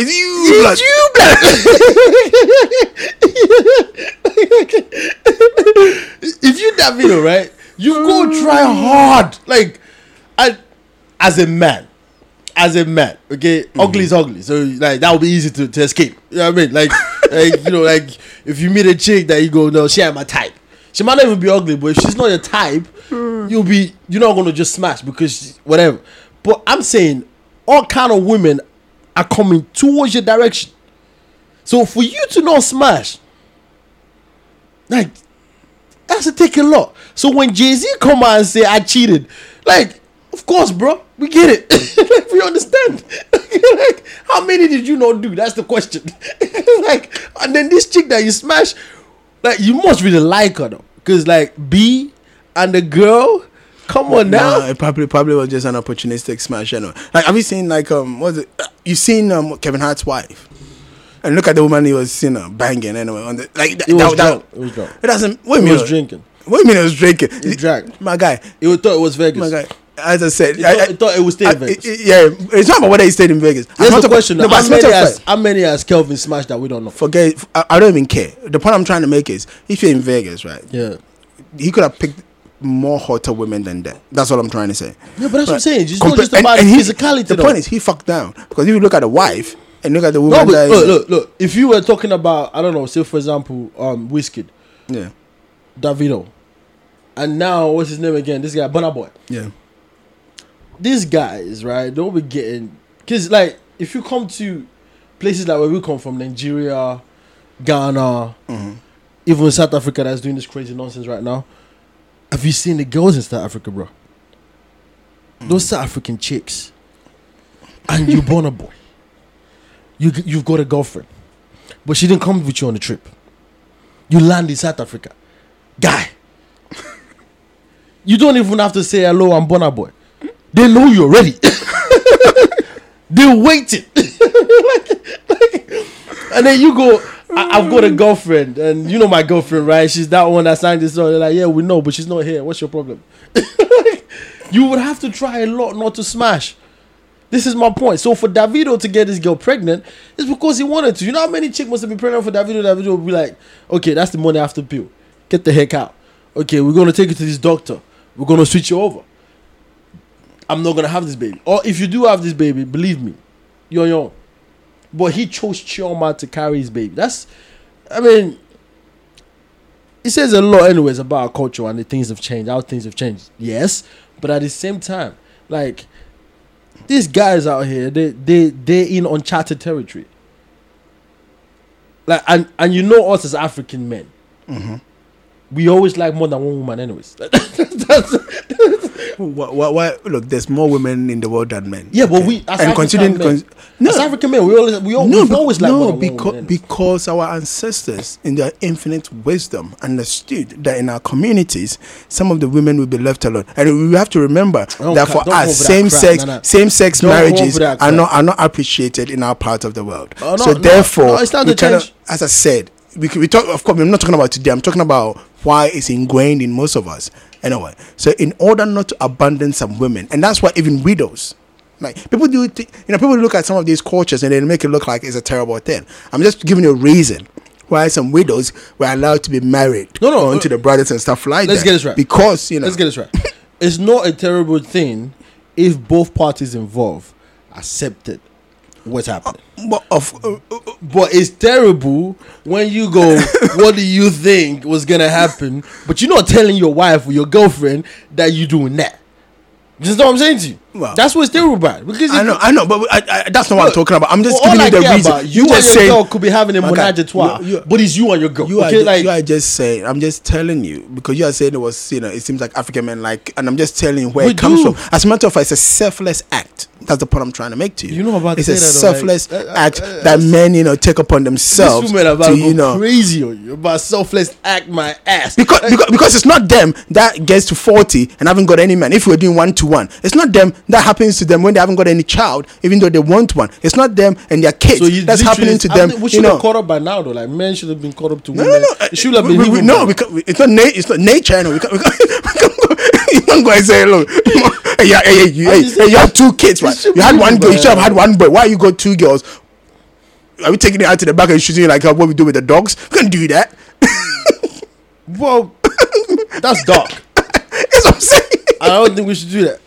Speaker 2: It's you. blood.
Speaker 1: You, blood. if you Davido, right, you go try hard. Like, I, as a man, as a man, okay, mm-hmm. ugly is ugly. So like that would be easy to, to escape. You know what I mean? Like, like you know, like if you meet a chick that you go, no, she ain't my type. She might not even be ugly, but if she's not your type, mm. you'll be you're not gonna just smash because she- whatever. But I'm saying all kind of women are coming towards your direction. So for you to not smash, like that's to take a lot. So when Jay Z come out and say I cheated, like of course, bro, we get it. like we understand. like how many did you not do? That's the question. like and then this chick that you smash, like you must really like her though, because like B and the girl, come on now.
Speaker 2: Nah, it probably probably was just an opportunistic smash. You know, like have you seen like um what's it? You seen um Kevin Hart's wife? And look at the woman he was you know banging anyway. On the, like that,
Speaker 1: It was
Speaker 2: that, that-
Speaker 1: drunk. It was drunk.
Speaker 2: It doesn't. Wait a
Speaker 1: He
Speaker 2: minute.
Speaker 1: was drinking.
Speaker 2: Wait a minute. It was drinking.
Speaker 1: He drank.
Speaker 2: My guy.
Speaker 1: He thought it was Vegas.
Speaker 2: My guy. As I said,
Speaker 1: He
Speaker 2: I,
Speaker 1: thought,
Speaker 2: I-
Speaker 1: he thought it was stay in Vegas.
Speaker 2: I- yeah, it's not about whether he stayed in Vegas. As
Speaker 1: Here's the
Speaker 2: of-
Speaker 1: question:
Speaker 2: No,
Speaker 1: no,
Speaker 2: but
Speaker 1: how, many has, how many has Kevin smashed that we don't know?
Speaker 2: forget. I, I don't even care. The point I'm trying to make is, if you're in Vegas, right,
Speaker 1: Yeah,
Speaker 2: he could have picked more hotter women than that. That's what I'm trying to say.
Speaker 1: yeah, but that's what I'm saying. It's
Speaker 2: Compa-
Speaker 1: not just about
Speaker 2: he-
Speaker 1: physicality.
Speaker 2: The
Speaker 1: though.
Speaker 2: point is, he fucked down because if you look at the wife and look at the woman
Speaker 1: no, but look, look, look. If you were talking about, I don't know, say for example, um, Wizkid,
Speaker 2: yeah,
Speaker 1: Davido, and now what's his name again? This guy, Burna Boy.
Speaker 2: yeah,
Speaker 1: These guys, right? Don't be getting Because like, if you come to places like where we come from, Nigeria, Ghana,
Speaker 2: Mm-hmm.
Speaker 1: even South Africa, that's doing this crazy nonsense right now. Have you seen the girls in South Africa, bro? Those South African chicks, and you Burna Boy. You you've got a girlfriend, but she didn't come with you on the trip. You land in South Africa, guy. You don't even have to say hello. I'm Burna Boy. They know you already. They're waiting. and then you go, I- I've got a girlfriend, and you know my girlfriend, right? She's that one that sang this song. They're like, yeah, we know, but she's not here. What's your problem? you would have to try a lot not to smash. This is my point. So for Davido to get this girl pregnant, it's because he wanted to. You know how many chicks must have been pregnant for Davido? Davido would be like, okay, that's the morning after pill. Get the heck out. Okay, we're gonna take you to this doctor. We're gonna switch you over. I'm not gonna have this baby. Or if you do have this baby, believe me, you're your own. But he chose Chioma to carry his baby. That's, I mean, it says a lot, anyways, about our culture and the things have changed, how things have changed. Yes, but at the same time, like these guys out here, they they they're in uncharted territory. Like and and you know us as African men, mm-hmm. We always like more than one woman, anyways.
Speaker 2: Why, why, why- look, there's more women in the world than men.
Speaker 1: yeah, but we as
Speaker 2: and
Speaker 1: African
Speaker 2: considering
Speaker 1: men,
Speaker 2: no,
Speaker 1: as African men, we always we, al-
Speaker 2: no,
Speaker 1: we've always like
Speaker 2: no,
Speaker 1: more than one
Speaker 2: because because our ancestors, in their infinite wisdom, understood that in our communities, some of the women will be left alone, and we have to remember that for us, same sex
Speaker 1: nah, nah.
Speaker 2: same sex
Speaker 1: Don't
Speaker 2: marriages are not are not appreciated in our part of the world.
Speaker 1: Oh, no,
Speaker 2: so therefore,
Speaker 1: no, it's time
Speaker 2: we
Speaker 1: to
Speaker 2: cannot- as I said, we, we talk. Of course, I'm not talking about today. I'm talking about why it's ingrained in most of us. Anyway, so in order not to abandon some women, and that's why even widows, like people do, thi- you know, people look at some of these cultures and they make it look like it's a terrible thing. I'm just giving you a reason why some widows were allowed to be married.
Speaker 1: No, no,
Speaker 2: onto
Speaker 1: uh,
Speaker 2: the brothers and stuff like
Speaker 1: let's
Speaker 2: that.
Speaker 1: get this right.
Speaker 2: Because you know,
Speaker 1: Let's get this right. it's not a terrible thing if both parties involved accepted what's happening.
Speaker 2: but of uh, uh,
Speaker 1: But it's terrible when you go, what do you think was gonna happen? But you're not telling your wife or your girlfriend that you're doing that. You know what I'm saying to you?
Speaker 2: Well-
Speaker 1: That's what's terrible about. Because
Speaker 2: I know, I know, but I, I, that's not what I'm talking about. I'm just
Speaker 1: all
Speaker 2: giving
Speaker 1: I
Speaker 2: you the reason.
Speaker 1: about, you, and
Speaker 2: just
Speaker 1: your
Speaker 2: saying-
Speaker 1: girl could be having a
Speaker 2: Okay,
Speaker 1: menage a trois,
Speaker 2: you- you-
Speaker 1: but it's you and your girl.
Speaker 2: You are,
Speaker 1: okay,
Speaker 2: ju-
Speaker 1: like
Speaker 2: you are just saying. I'm just telling you because you are saying it was. You know, it seems like African men like, and I'm just telling you where it comes
Speaker 1: do.
Speaker 2: from. As a matter of fact, it's a selfless act. That's the point I'm trying to make to you.
Speaker 1: You know about
Speaker 2: it's a
Speaker 1: though, like,
Speaker 2: selfless
Speaker 1: uh, uh,
Speaker 2: act
Speaker 1: uh,
Speaker 2: that men, you know, take upon themselves
Speaker 1: these women are about
Speaker 2: to, you know,
Speaker 1: crazy on you about selfless act my ass.
Speaker 2: because, because because it's not them that gets to 40 and haven't got any man. If we're doing one to one, it's not them that happens to them when they haven't got any child, even though they want one. It's not them and their kids.
Speaker 1: So
Speaker 2: that's happening to them.
Speaker 1: we
Speaker 2: you
Speaker 1: should
Speaker 2: know,
Speaker 1: have caught up by now, though. Like men should have been caught up to
Speaker 2: No,
Speaker 1: women.
Speaker 2: no, no.
Speaker 1: It should have
Speaker 2: We-
Speaker 1: been.
Speaker 2: we- we- no, we can't, it's not. Na- it's not nature. No, we can't. We can't, we can't go, you can't go and say, "Look, hey, yeah, hey, hey, you, you have two kids, right? You had one girl. You should have had one boy. Why you got two girls? Are we taking it out to the back and shooting like uh, what we do with the dogs? We can't do that.
Speaker 1: Well, that's dark.
Speaker 2: That's what I'm saying.
Speaker 1: I don't think we should do that.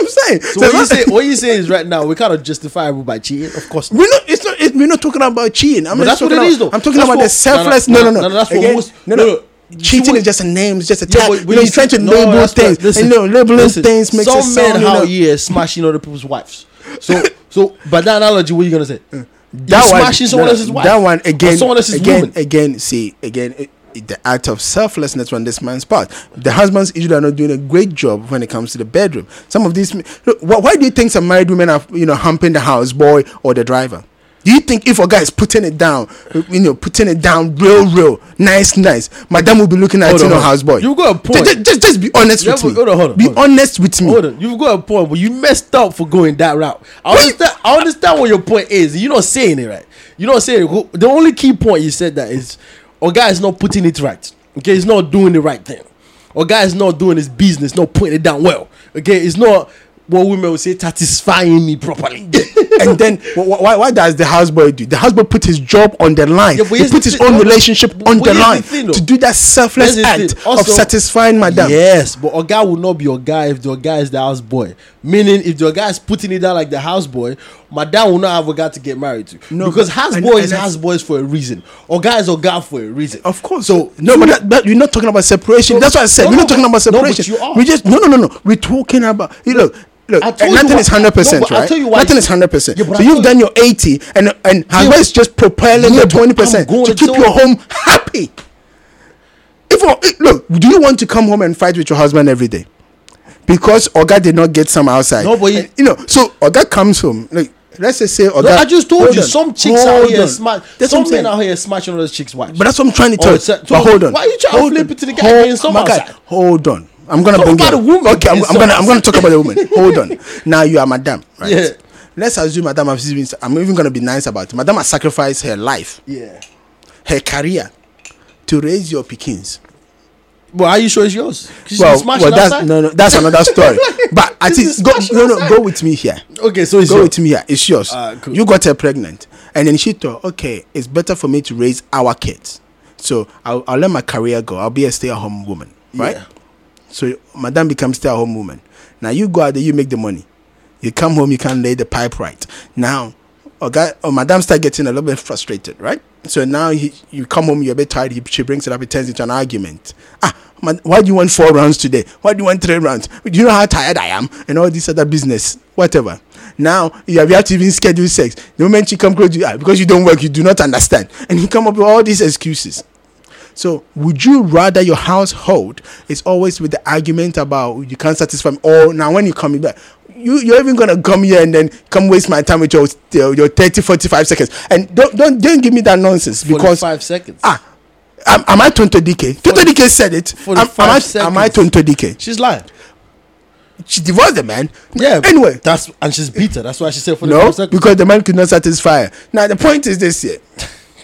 Speaker 2: What I'm saying.
Speaker 1: So what you say? What you saying is right now we're kind of justifiable by cheating. Of course, not.
Speaker 2: We're not. It's not. It, we're not talking about cheating. I'm
Speaker 1: But that's what
Speaker 2: talking
Speaker 1: it
Speaker 2: about,
Speaker 1: is, though.
Speaker 2: I'm talking
Speaker 1: That's
Speaker 2: about
Speaker 1: what-
Speaker 2: the selfless.
Speaker 1: no,
Speaker 2: No,
Speaker 1: no,
Speaker 2: no, no.
Speaker 1: no, no, that's what most-
Speaker 2: no,
Speaker 1: no.
Speaker 2: Cheating is just a name. It's just a
Speaker 1: Yeah,
Speaker 2: tag.
Speaker 1: but
Speaker 2: you know,
Speaker 1: you
Speaker 2: you're trying to
Speaker 1: no,
Speaker 2: label things.
Speaker 1: listen,
Speaker 2: and, you know, labeling
Speaker 1: listen,
Speaker 2: things makes
Speaker 1: some
Speaker 2: it sound.
Speaker 1: men
Speaker 2: you know,
Speaker 1: out here smashing other people's wives. So, so by that analogy, what are you gonna say?
Speaker 2: that
Speaker 1: You're smashing someone
Speaker 2: no,
Speaker 1: else's wife.
Speaker 2: That one again.
Speaker 1: someone else's
Speaker 2: again,
Speaker 1: woman.
Speaker 2: again. See again. It- the act of selflessness on this man's part. The husbands usually are not doing a great job when it comes to the bedroom. Some of these. Look, why, do you think some married women are you know humping the house boy or the driver? Do you think if a guy is putting it down, you know, putting it down real, real, nice, nice, madam will be looking at
Speaker 1: Hold
Speaker 2: you know
Speaker 1: hold on.
Speaker 2: house boy.
Speaker 1: You've got a point.
Speaker 2: Just, just, just be honest
Speaker 1: Yeah,
Speaker 2: with me.
Speaker 1: hold on, hold on,
Speaker 2: be
Speaker 1: hold on.
Speaker 2: honest with me.
Speaker 1: Hold on, you've got a point, but you messed up for going that route. I understand. I understand what your point is. You're not saying it right. You're not saying it. The only key point you said that is, a guy is not putting it right. Okay, he's not doing the right thing. Or guy is not doing his business, not putting it down well. Okay, it's not what women would say satisfying me properly.
Speaker 2: and then wh- wh- why, why does the houseboy do? The houseboy put his job on the line.
Speaker 1: Yeah,
Speaker 2: he put his
Speaker 1: thing-
Speaker 2: own relationship on the
Speaker 1: here's the
Speaker 2: line
Speaker 1: thing,
Speaker 2: to do that selfless act.
Speaker 1: Also-
Speaker 2: of satisfying madam.
Speaker 1: Yes, but a guy will not be your guy if your guy is the houseboy. Meaning, if your guy is putting it down like the houseboy, my dad will not have a guy to get married to.
Speaker 2: No,
Speaker 1: because houseboy is houseboys for a reason. Or guy is a guy for a reason.
Speaker 2: Of course.
Speaker 1: So
Speaker 2: no, but that, that, you're not talking about separation.
Speaker 1: So-
Speaker 2: That's what I said.
Speaker 1: No,
Speaker 2: we're
Speaker 1: no,
Speaker 2: not talking
Speaker 1: but-
Speaker 2: about
Speaker 1: no, but
Speaker 2: separation.
Speaker 1: you are.
Speaker 2: We just no, no, no, no. We're talking about. You look. look,
Speaker 1: I told you
Speaker 2: nothing is hundred percent,
Speaker 1: No, but I'll
Speaker 2: right?
Speaker 1: tell you why
Speaker 2: Nothing is hundred percent. So you've done your eighty, and and
Speaker 1: Yeah,
Speaker 2: is just propelling
Speaker 1: Yeah,
Speaker 2: the twenty percent to
Speaker 1: to
Speaker 2: keep your home happy. If look, do you want to come home and fight with your husband every day? Because Oga did not get some outside.
Speaker 1: No, but you-
Speaker 2: you know, so Oga comes home. Like, let's just say Oga.
Speaker 1: No, I just told you
Speaker 2: on,
Speaker 1: some chicks out
Speaker 2: hold
Speaker 1: here
Speaker 2: on.
Speaker 1: smash. Some men out here smashing other chicks' wives.
Speaker 2: But that's what I'm trying to
Speaker 1: Oh,
Speaker 2: tell you.
Speaker 1: it's
Speaker 2: but hold on.
Speaker 1: why are you trying to flip it to the guy
Speaker 2: Hold-
Speaker 1: some
Speaker 2: my guy. Hold on. I'm gonna
Speaker 1: Talk
Speaker 2: bring
Speaker 1: about the woman
Speaker 2: Okay, I'm, I'm gonna I'm gonna talk about the woman. Hold on. Now you are madam, right?
Speaker 1: Yeah.
Speaker 2: Let's assume madam has even, I'm even gonna be nice about it. Madam has sacrificed her life,
Speaker 1: yeah.
Speaker 2: her career, to raise your pikins.
Speaker 1: Well, are you sure it's yours?
Speaker 2: Well, well, that's
Speaker 1: outside?
Speaker 2: no, no, that's another story. but I think go, no, no,
Speaker 1: outside.
Speaker 2: go with me here.
Speaker 1: Okay, so it's
Speaker 2: Go
Speaker 1: yours.
Speaker 2: with me here. It's yours.
Speaker 1: Alright, cool.
Speaker 2: You got her pregnant, and then she thought, okay, it's better for me to raise our kids. So I'll, I'll let my career go. I'll be a stay-at-home woman, right?
Speaker 1: Yeah.
Speaker 2: So madam becomes stay-at-home woman. Now you go out there, you make the money. You come home, you can't lay the pipe right. Now, or guy, or madam start getting a little bit frustrated, right? So now he, you come home, you're a bit tired. He, she brings it up, it turns into an argument. Ah, man, why do you want four rounds today? Why do you want three rounds? Do you know how tired I am? And all this other business, whatever. Now you have, you have to even schedule sex. The moment she come close to you, ah, because you don't work, you do not understand, and you come up with all these excuses. So, would you rather your household is always with the argument about you can't satisfy me? Or now, when you come back, you, you're even gonna come here and then come waste my time with your your, your 30, 45 seconds. And don't don't don't give me that nonsense because
Speaker 1: five seconds.
Speaker 2: ah, am, am I Tonto Dikeh? Tonto Dikeh said it. Am, am,
Speaker 1: 45
Speaker 2: I, am
Speaker 1: seconds.
Speaker 2: I Tonto Dikeh?
Speaker 1: she's lying.
Speaker 2: She divorced the man.
Speaker 1: Yeah.
Speaker 2: Anyway,
Speaker 1: that's and she's bitter. That's why she said for the
Speaker 2: no, because the man could not satisfy her. Now the point is this here.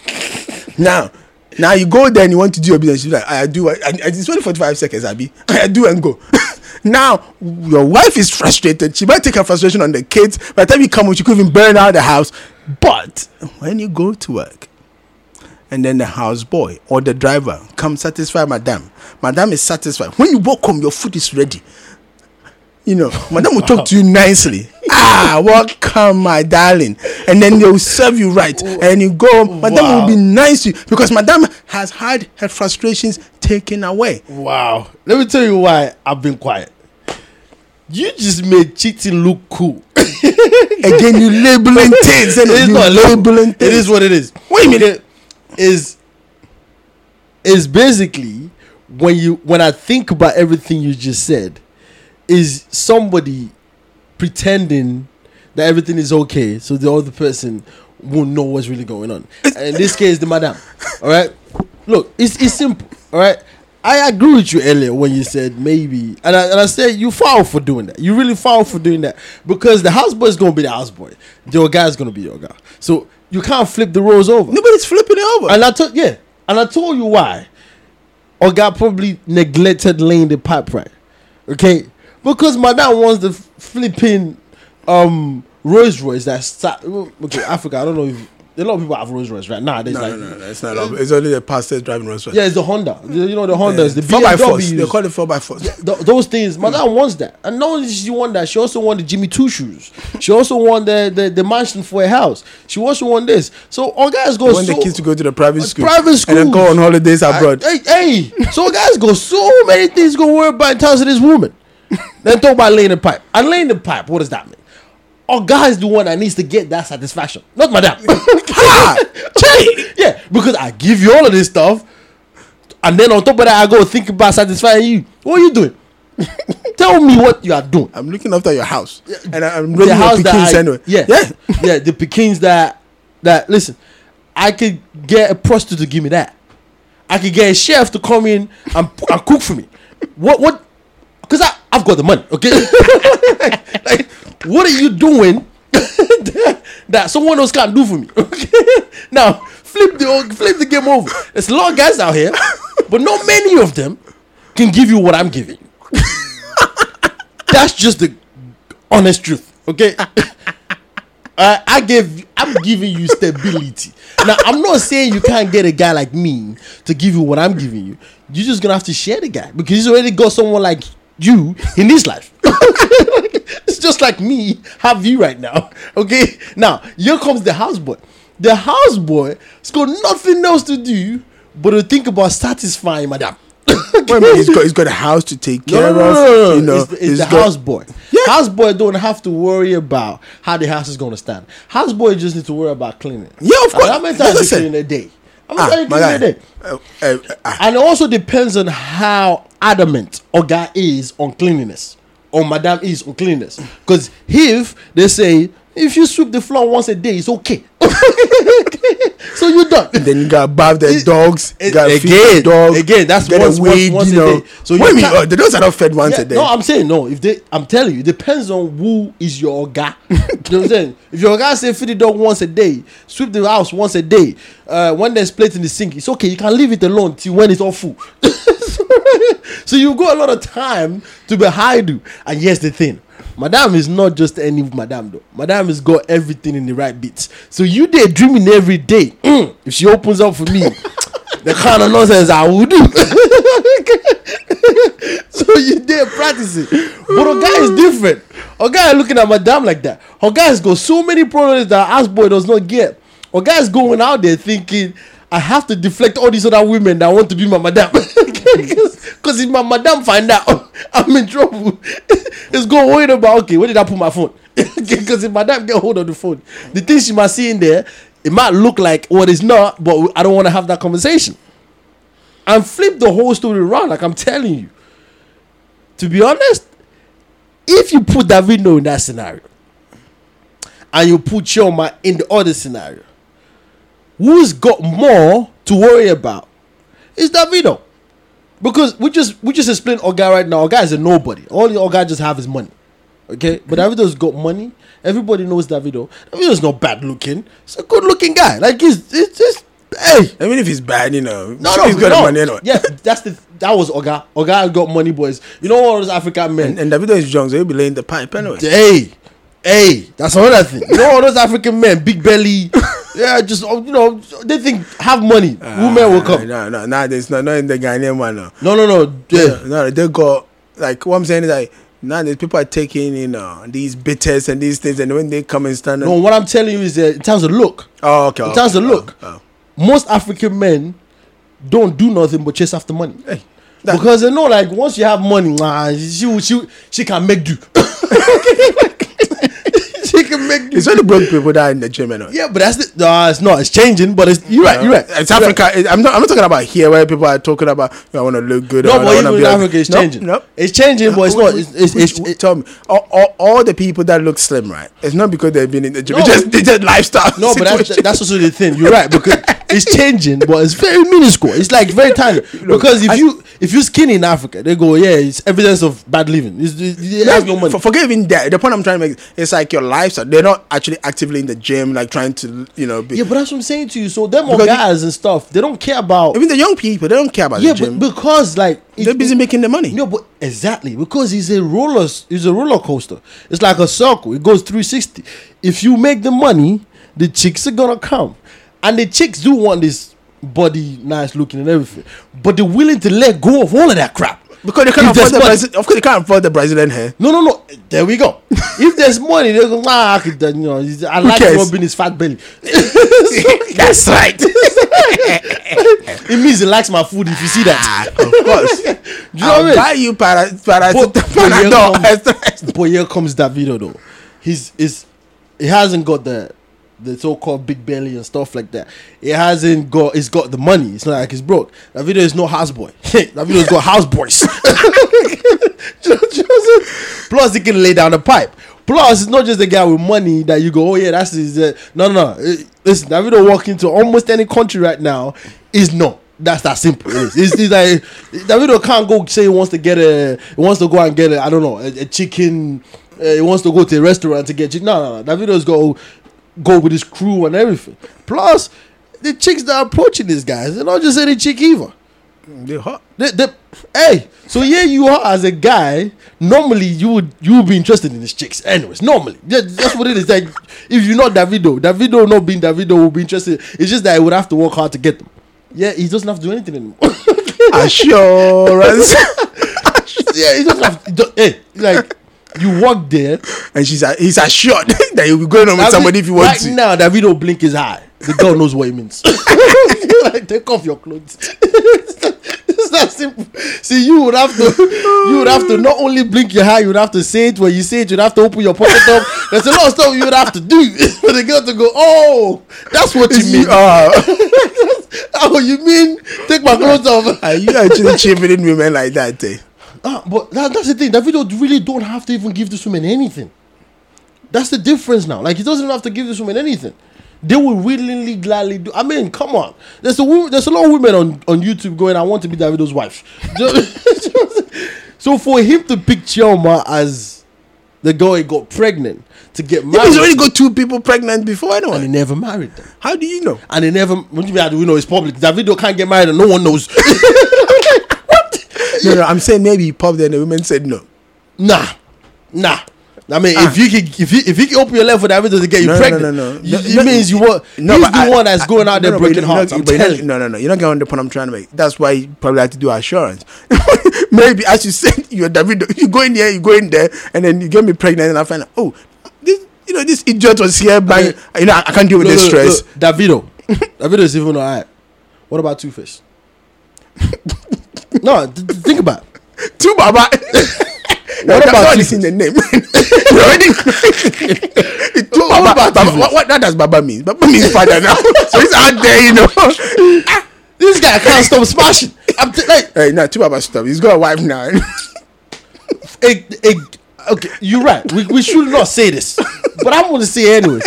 Speaker 2: now, now you go there and you want to do your business. You're like, I do. I, I, it's only forty five seconds, Abby. I do and go. now your wife is frustrated. She might take her frustration on the kids. By the time you come home, she could even burn out the house. But when you go to work, and then the houseboy or the driver come satisfy madam. Madam is satisfied. When you walk home, your food is ready. You know, madam will talk to you nicely. ah, welcome, my darling. And then they'll serve you right. And you go, madam
Speaker 1: Wow.
Speaker 2: will be nice to you because madam has had her frustrations taken away.
Speaker 1: Wow. Let me tell you why I've been quiet. You just made cheating look cool.
Speaker 2: Again, you labeling things. And
Speaker 1: It is
Speaker 2: you
Speaker 1: not
Speaker 2: labeling
Speaker 1: It is what it is.
Speaker 2: Wait a minute.
Speaker 1: Is is basically when you when I think about everything you just said, is somebody pretending that everything is okay, so the other person won't know what's really going on. And in this case, the madam. All right. Look, it's it's simple. All right. I agree with you earlier when you said maybe, and I, and I said you foul for doing that. You really foul for doing that because the houseboy is going to be the houseboy. Your guy is going to be your guy. So you can't flip the roles over.
Speaker 2: Nobody's flipping it over.
Speaker 1: And I told yeah, and I told you why. Or guy probably neglected laying the pipe right. Okay, because my dad wants the flipping um Rolls Royce that start. Okay, Africa. I don't know if a lot of people have Rolls Royce right now. There's
Speaker 2: no,
Speaker 1: like
Speaker 2: no, no, no, it's not. love. It's only the pastor driving Rolls Royce.
Speaker 1: yeah, it's the Honda. You know the Hondas, the
Speaker 2: four by fours. They call it four by fours.
Speaker 1: Th- those things, My dad wants that, and not only does she want that, she also want the Jimmy Two shoes. She also want the, the the mansion for a house. She also want this. So all guys go
Speaker 2: want
Speaker 1: so,
Speaker 2: the kids to go to the private school,
Speaker 1: private school.
Speaker 2: and then go on holidays abroad.
Speaker 1: Hey, hey, so guys go so many things go worry about in terms of this woman. Then talk about laying the pipe. And laying the pipe, what does that mean? Or guys the one that needs to get that satisfaction, not madam. yeah, because I give you all of this stuff, and then on top of that, I go think about satisfying you. What are you doing? Tell me what you are doing.
Speaker 2: I'm looking after your house, and I'm
Speaker 1: the
Speaker 2: raising your
Speaker 1: house that I,
Speaker 2: anyway.
Speaker 1: yeah,
Speaker 2: yeah.
Speaker 1: yeah, the Pekins that that listen, I could get a prostitute to give me that. I could get a chef to come in and, and cook for me. What what? I've got the money. Okay, like what are you doing that, that someone else can't do for me? Okay, now flip the flip the game over. There's a lot of guys out here, but not many of them can give you what I'm giving. That's just the honest truth. Okay. Uh, I give, I'm giving you stability. Now, I'm not saying you can't get a guy like me to give you what I'm giving you. You're just gonna have to share the guy because he's already got someone like you in this life. it's just like me have you right now. Okay. Now here comes the houseboy. The houseboy has got nothing else to do but to think about satisfying madam.
Speaker 2: Wait a minute, he's got he's got a house to take care
Speaker 1: no, no,
Speaker 2: of.
Speaker 1: no, no,
Speaker 2: You know,
Speaker 1: it's, the- it's
Speaker 2: he's
Speaker 1: the
Speaker 2: got-
Speaker 1: houseboy.
Speaker 2: Yeah.
Speaker 1: Houseboy don't have to worry about how the house is gonna stand. Houseboy just need to worry about cleaning.
Speaker 2: Yeah, of
Speaker 1: And
Speaker 2: course.
Speaker 1: How many times you clean in a day? Many
Speaker 2: Ah,
Speaker 1: you
Speaker 2: my
Speaker 1: clean in a
Speaker 2: guy.
Speaker 1: day?
Speaker 2: Uh, uh, ah.
Speaker 1: And it also depends on how adamant Oga is on cleanliness, or Madame is on cleanliness. Because if they say if you sweep the floor once a day, it's okay. so you done.
Speaker 2: then you gotta bath the dogs.
Speaker 1: It-
Speaker 2: gotta feed
Speaker 1: again,
Speaker 2: the dog.
Speaker 1: again, that's
Speaker 2: get
Speaker 1: once-
Speaker 2: a
Speaker 1: once- once
Speaker 2: you know.
Speaker 1: day. So you
Speaker 2: What do you mean? Oh, the dogs are not fed once
Speaker 1: Yeah,
Speaker 2: a day.
Speaker 1: No, I'm saying no. If they, I'm telling you, it depends on who is your guy. you know what I'm saying? If your guy say feed the dog once a day, sweep the house once a day, uh, when there's plate in the sink, it's okay. You can leave it alone till when it's all full. so you got a lot of time to be hiding. And here's the thing. Madame is not just any madame though. Madame has got everything in the right bits. So you there dreaming every day. Mm, if she opens up for me, the kind of nonsense I would do. so you there practicing. But a guy is different. A guy looking at madame like that. A guy's got so many problems that ass boy does not get. A guy's going out there thinking, I have to deflect all these other women that want to be my madam. Because if my madam find out, I'm in trouble. it's going worried about, okay, where did I put my phone? Because if my madam get hold of the phone, the things she might see in there, it might look like what it's not, but I don't want to have that conversation. And flip the whole story around, like I'm telling you. To be honest, if you put Davido in that scenario, and you put Chioma in the other scenario, who's got more to worry about? is Davido. Because we just we just explained Oga right now. Oga is a nobody. All the Oga just have is money. Okay? But Davido's got money. Everybody knows Davido. Davido's not bad looking. He's a good looking guy. Like he's it's just hey.
Speaker 2: I mean, if he's bad, you know,
Speaker 1: No, no,
Speaker 2: he's got
Speaker 1: no.
Speaker 2: money.
Speaker 1: Yeah, that's the that was Oga. Oga got money, boys. You know all those African men.
Speaker 2: And, and Davido is young, so he'll be laying the pipe anyway.
Speaker 1: Hey, hey, that's another thing. You know all those African men, big belly. Yeah, just oh, you know they think have money. Ah, Women will come.
Speaker 2: No, no, no, there's not, not in the Ghanaian one. No.
Speaker 1: No, no, no. Yeah.
Speaker 2: no, they got like what I'm saying is like now there's people are taking you know these bitters and these things, and when they come and stand,
Speaker 1: up.
Speaker 2: No,
Speaker 1: what I'm telling you is that in terms of look,
Speaker 2: oh okay,
Speaker 1: in terms of look,
Speaker 2: oh,
Speaker 1: most African men don't do nothing but chase after money.
Speaker 2: Hey,
Speaker 1: because they know like once you have money, she she she can make do. she can make.
Speaker 2: It's only broke people that are in the gym anyway.
Speaker 1: Yeah, but that's the, uh, it's not. It's changing, but it's you're right. You're right.
Speaker 2: It's
Speaker 1: you're.
Speaker 2: Africa. it- I'm not. I'm not talking about here where people are talking about. I want to look good.
Speaker 1: No, but even in
Speaker 2: like-"
Speaker 1: Africa, it's changing.
Speaker 2: No,
Speaker 1: It's changing, but it's not. It's, it's, it's,
Speaker 2: Which- tell me, all, all, all the people that look slim, right? It's not because they've been in the gym.
Speaker 1: No.
Speaker 2: It's just, it's just lifestyle.
Speaker 1: No, but that's that's also the thing. You're right because it's changing, but it's very minuscule. It's like very tiny. Because if
Speaker 2: I-
Speaker 1: you if you skinny in Africa, they go, yeah, it's evidence of bad living. It's, it's, it has no money.
Speaker 2: For, forget even that. The point I'm trying to make is like your lifestyle. They're not actually actively in the gym, like trying to, you know, be.
Speaker 1: yeah, but that's what I'm saying to you. So them
Speaker 2: you-
Speaker 1: guys and stuff, they don't care about.
Speaker 2: even the young people, they don't care about
Speaker 1: yeah,
Speaker 2: the gym.
Speaker 1: but because like it-
Speaker 2: They're busy
Speaker 1: it-
Speaker 2: making the money.
Speaker 1: No, but exactly because he's a roller. He's a roller coaster. It's like a circle. It goes 360. If you make the money, the chicks are gonna come, and the chicks do want this body nice looking and everything, but they're willing to let go of all of that crap
Speaker 2: because they can't afford the Brazil, of course they can't afford the Brazilian hair.
Speaker 1: No, no, no. There we go. if there's money, they go. Ah, I could. Uh, you know, I like rubbing his fat belly.
Speaker 2: That's right.
Speaker 1: it means he likes my food. If you see that, ah,
Speaker 2: of course.
Speaker 1: do you know
Speaker 2: I'll
Speaker 1: what
Speaker 2: buy you para, para,
Speaker 1: But- but here comes- But here comes Davido though. He's is he hasn't got the the so-called big belly and stuff like that. It hasn't got It's got the money. It's not like it's broke. Davido is no houseboy. Davido's got houseboys. Plus he can lay down the pipe. Plus it's not just the guy with money that you go, oh yeah, that's his. Uh, no, no, no. Uh, Listen, Davido walk into almost any country right now is no. That's that simple. It is. It's, it's like Davido can't go say he wants to get a he wants to go and get a I don't know a, a chicken. Uh, he wants to go to a restaurant to get chicken. No, no, no. Davido's go go with his crew and everything. Plus, the chicks that are approaching these guys, they're not just any chick either.
Speaker 2: They're hot.
Speaker 1: They, they, hey, so here you are as a guy. Normally, you would you would be interested in these chicks. Anyways, normally, Yeah, that's what it is. Like, if you're not Davido, Davido not being Davido will be interested. It's just that I would have to work hard to get them. Yeah, he doesn't have to do anything anymore.
Speaker 2: Assurance.
Speaker 1: yeah, he doesn't have. To, hey, like you work there.
Speaker 2: and she's a, he's assured that you'll be going on with
Speaker 1: Davi-
Speaker 2: somebody if you want
Speaker 1: right
Speaker 2: to.
Speaker 1: now, Davido blink his eye. The girl knows what it means. like, take off your clothes. it's that simple. See, you would have to, you would have to not only blink your eye, you would have to say it when you say it. You'd have to open your pocket up. There's a lot of stuff you would have to do for the girl to go. Oh, that's what you mean. Oh, you mean take my clothes off?
Speaker 2: are you actually cheapening women like that? Eh?
Speaker 1: Ah, but that, that's the thing. Davido really don't have to even give this woman anything. That's the difference now. Like he doesn't have to give this woman anything. They will willingly, gladly do. I mean, come on. There's a there's a lot of women on, on YouTube going, "I want to be Davido's wife." so for him to pick Chioma as the girl he got pregnant to get married,
Speaker 2: he's already got two people pregnant before
Speaker 1: and he never married them.
Speaker 2: How do you know?
Speaker 1: And he never. What do you mean? How do we know it's public? Davido can't get married and no one knows.
Speaker 2: No, no, I'm saying maybe he popped there and the women said no.
Speaker 1: Nah, nah. I mean,
Speaker 2: Ah.
Speaker 1: if you can, if you if you can open your leg for Davido to get you
Speaker 2: No, no,
Speaker 1: pregnant,
Speaker 2: no, no, no.
Speaker 1: you-
Speaker 2: No,
Speaker 1: it
Speaker 2: no,
Speaker 1: means you want. he's the
Speaker 2: I-
Speaker 1: one that's
Speaker 2: I-
Speaker 1: going out there
Speaker 2: no, no,
Speaker 1: breaking hearts. I'm
Speaker 2: but you're not-
Speaker 1: telling you.
Speaker 2: No, no, no. You're not getting the point I'm trying to make. That's why you probably have to do assurance. maybe as you said, you're David. You go in there, you go in there, and then you get me pregnant, and I find out, oh, this, you know, this idiot was here buying.
Speaker 1: Okay.
Speaker 2: You know, I, I can't deal with this stress.
Speaker 1: Davido, Davido is even alright. What about Two Face? No, th- th- think about. it.
Speaker 2: Two Baba.
Speaker 1: What
Speaker 2: that-
Speaker 1: about
Speaker 2: that
Speaker 1: Two
Speaker 2: is in the name. already. Two
Speaker 1: What
Speaker 2: Baba.
Speaker 1: about
Speaker 2: Baba what, what, what does Baba mean? Baba means father now. so he's out there, you know.
Speaker 1: Ah, this guy can't stop smashing. I'm t- like,
Speaker 2: hey, now Two Baba stop. He's got a wife now.
Speaker 1: a, a, okay, you're right. We, we should not say this, but I'm going to say it anyways.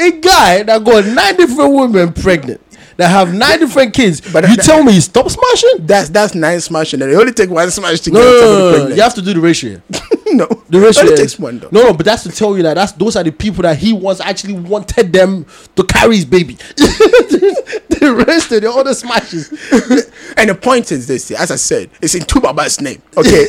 Speaker 1: A guy that got nine different women pregnant, that have nine different kids,
Speaker 2: But
Speaker 1: you
Speaker 2: that-
Speaker 1: tell me stop smashing?
Speaker 2: that's that's nine smashing. And they only take one smash to
Speaker 1: No,
Speaker 2: get
Speaker 1: no, no, no. You have to do the ratio.
Speaker 2: no,
Speaker 1: The ratio
Speaker 2: Only
Speaker 1: is-
Speaker 2: takes one though.
Speaker 1: No, no, but that's to tell you that that's those are the people that he once actually wanted them to carry his baby. the rest of the other smashes.
Speaker 2: And the point is this: as I said, it's in two Baba's name. Okay,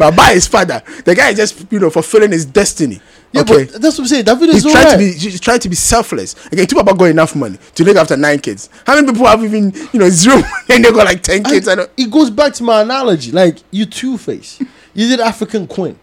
Speaker 2: Baba is father. The guy is just you know fulfilling his destiny.
Speaker 1: Yeah,
Speaker 2: okay,
Speaker 1: but that's what I'm saying. David
Speaker 2: he's
Speaker 1: is
Speaker 2: trying to be he's trying to be selfless. Again, two Baba got enough money to look after nine kids. How many people have even you know zero and they got like ten kids? I
Speaker 1: I, it goes back to my analogy. Like you Two Face, you did African Queen.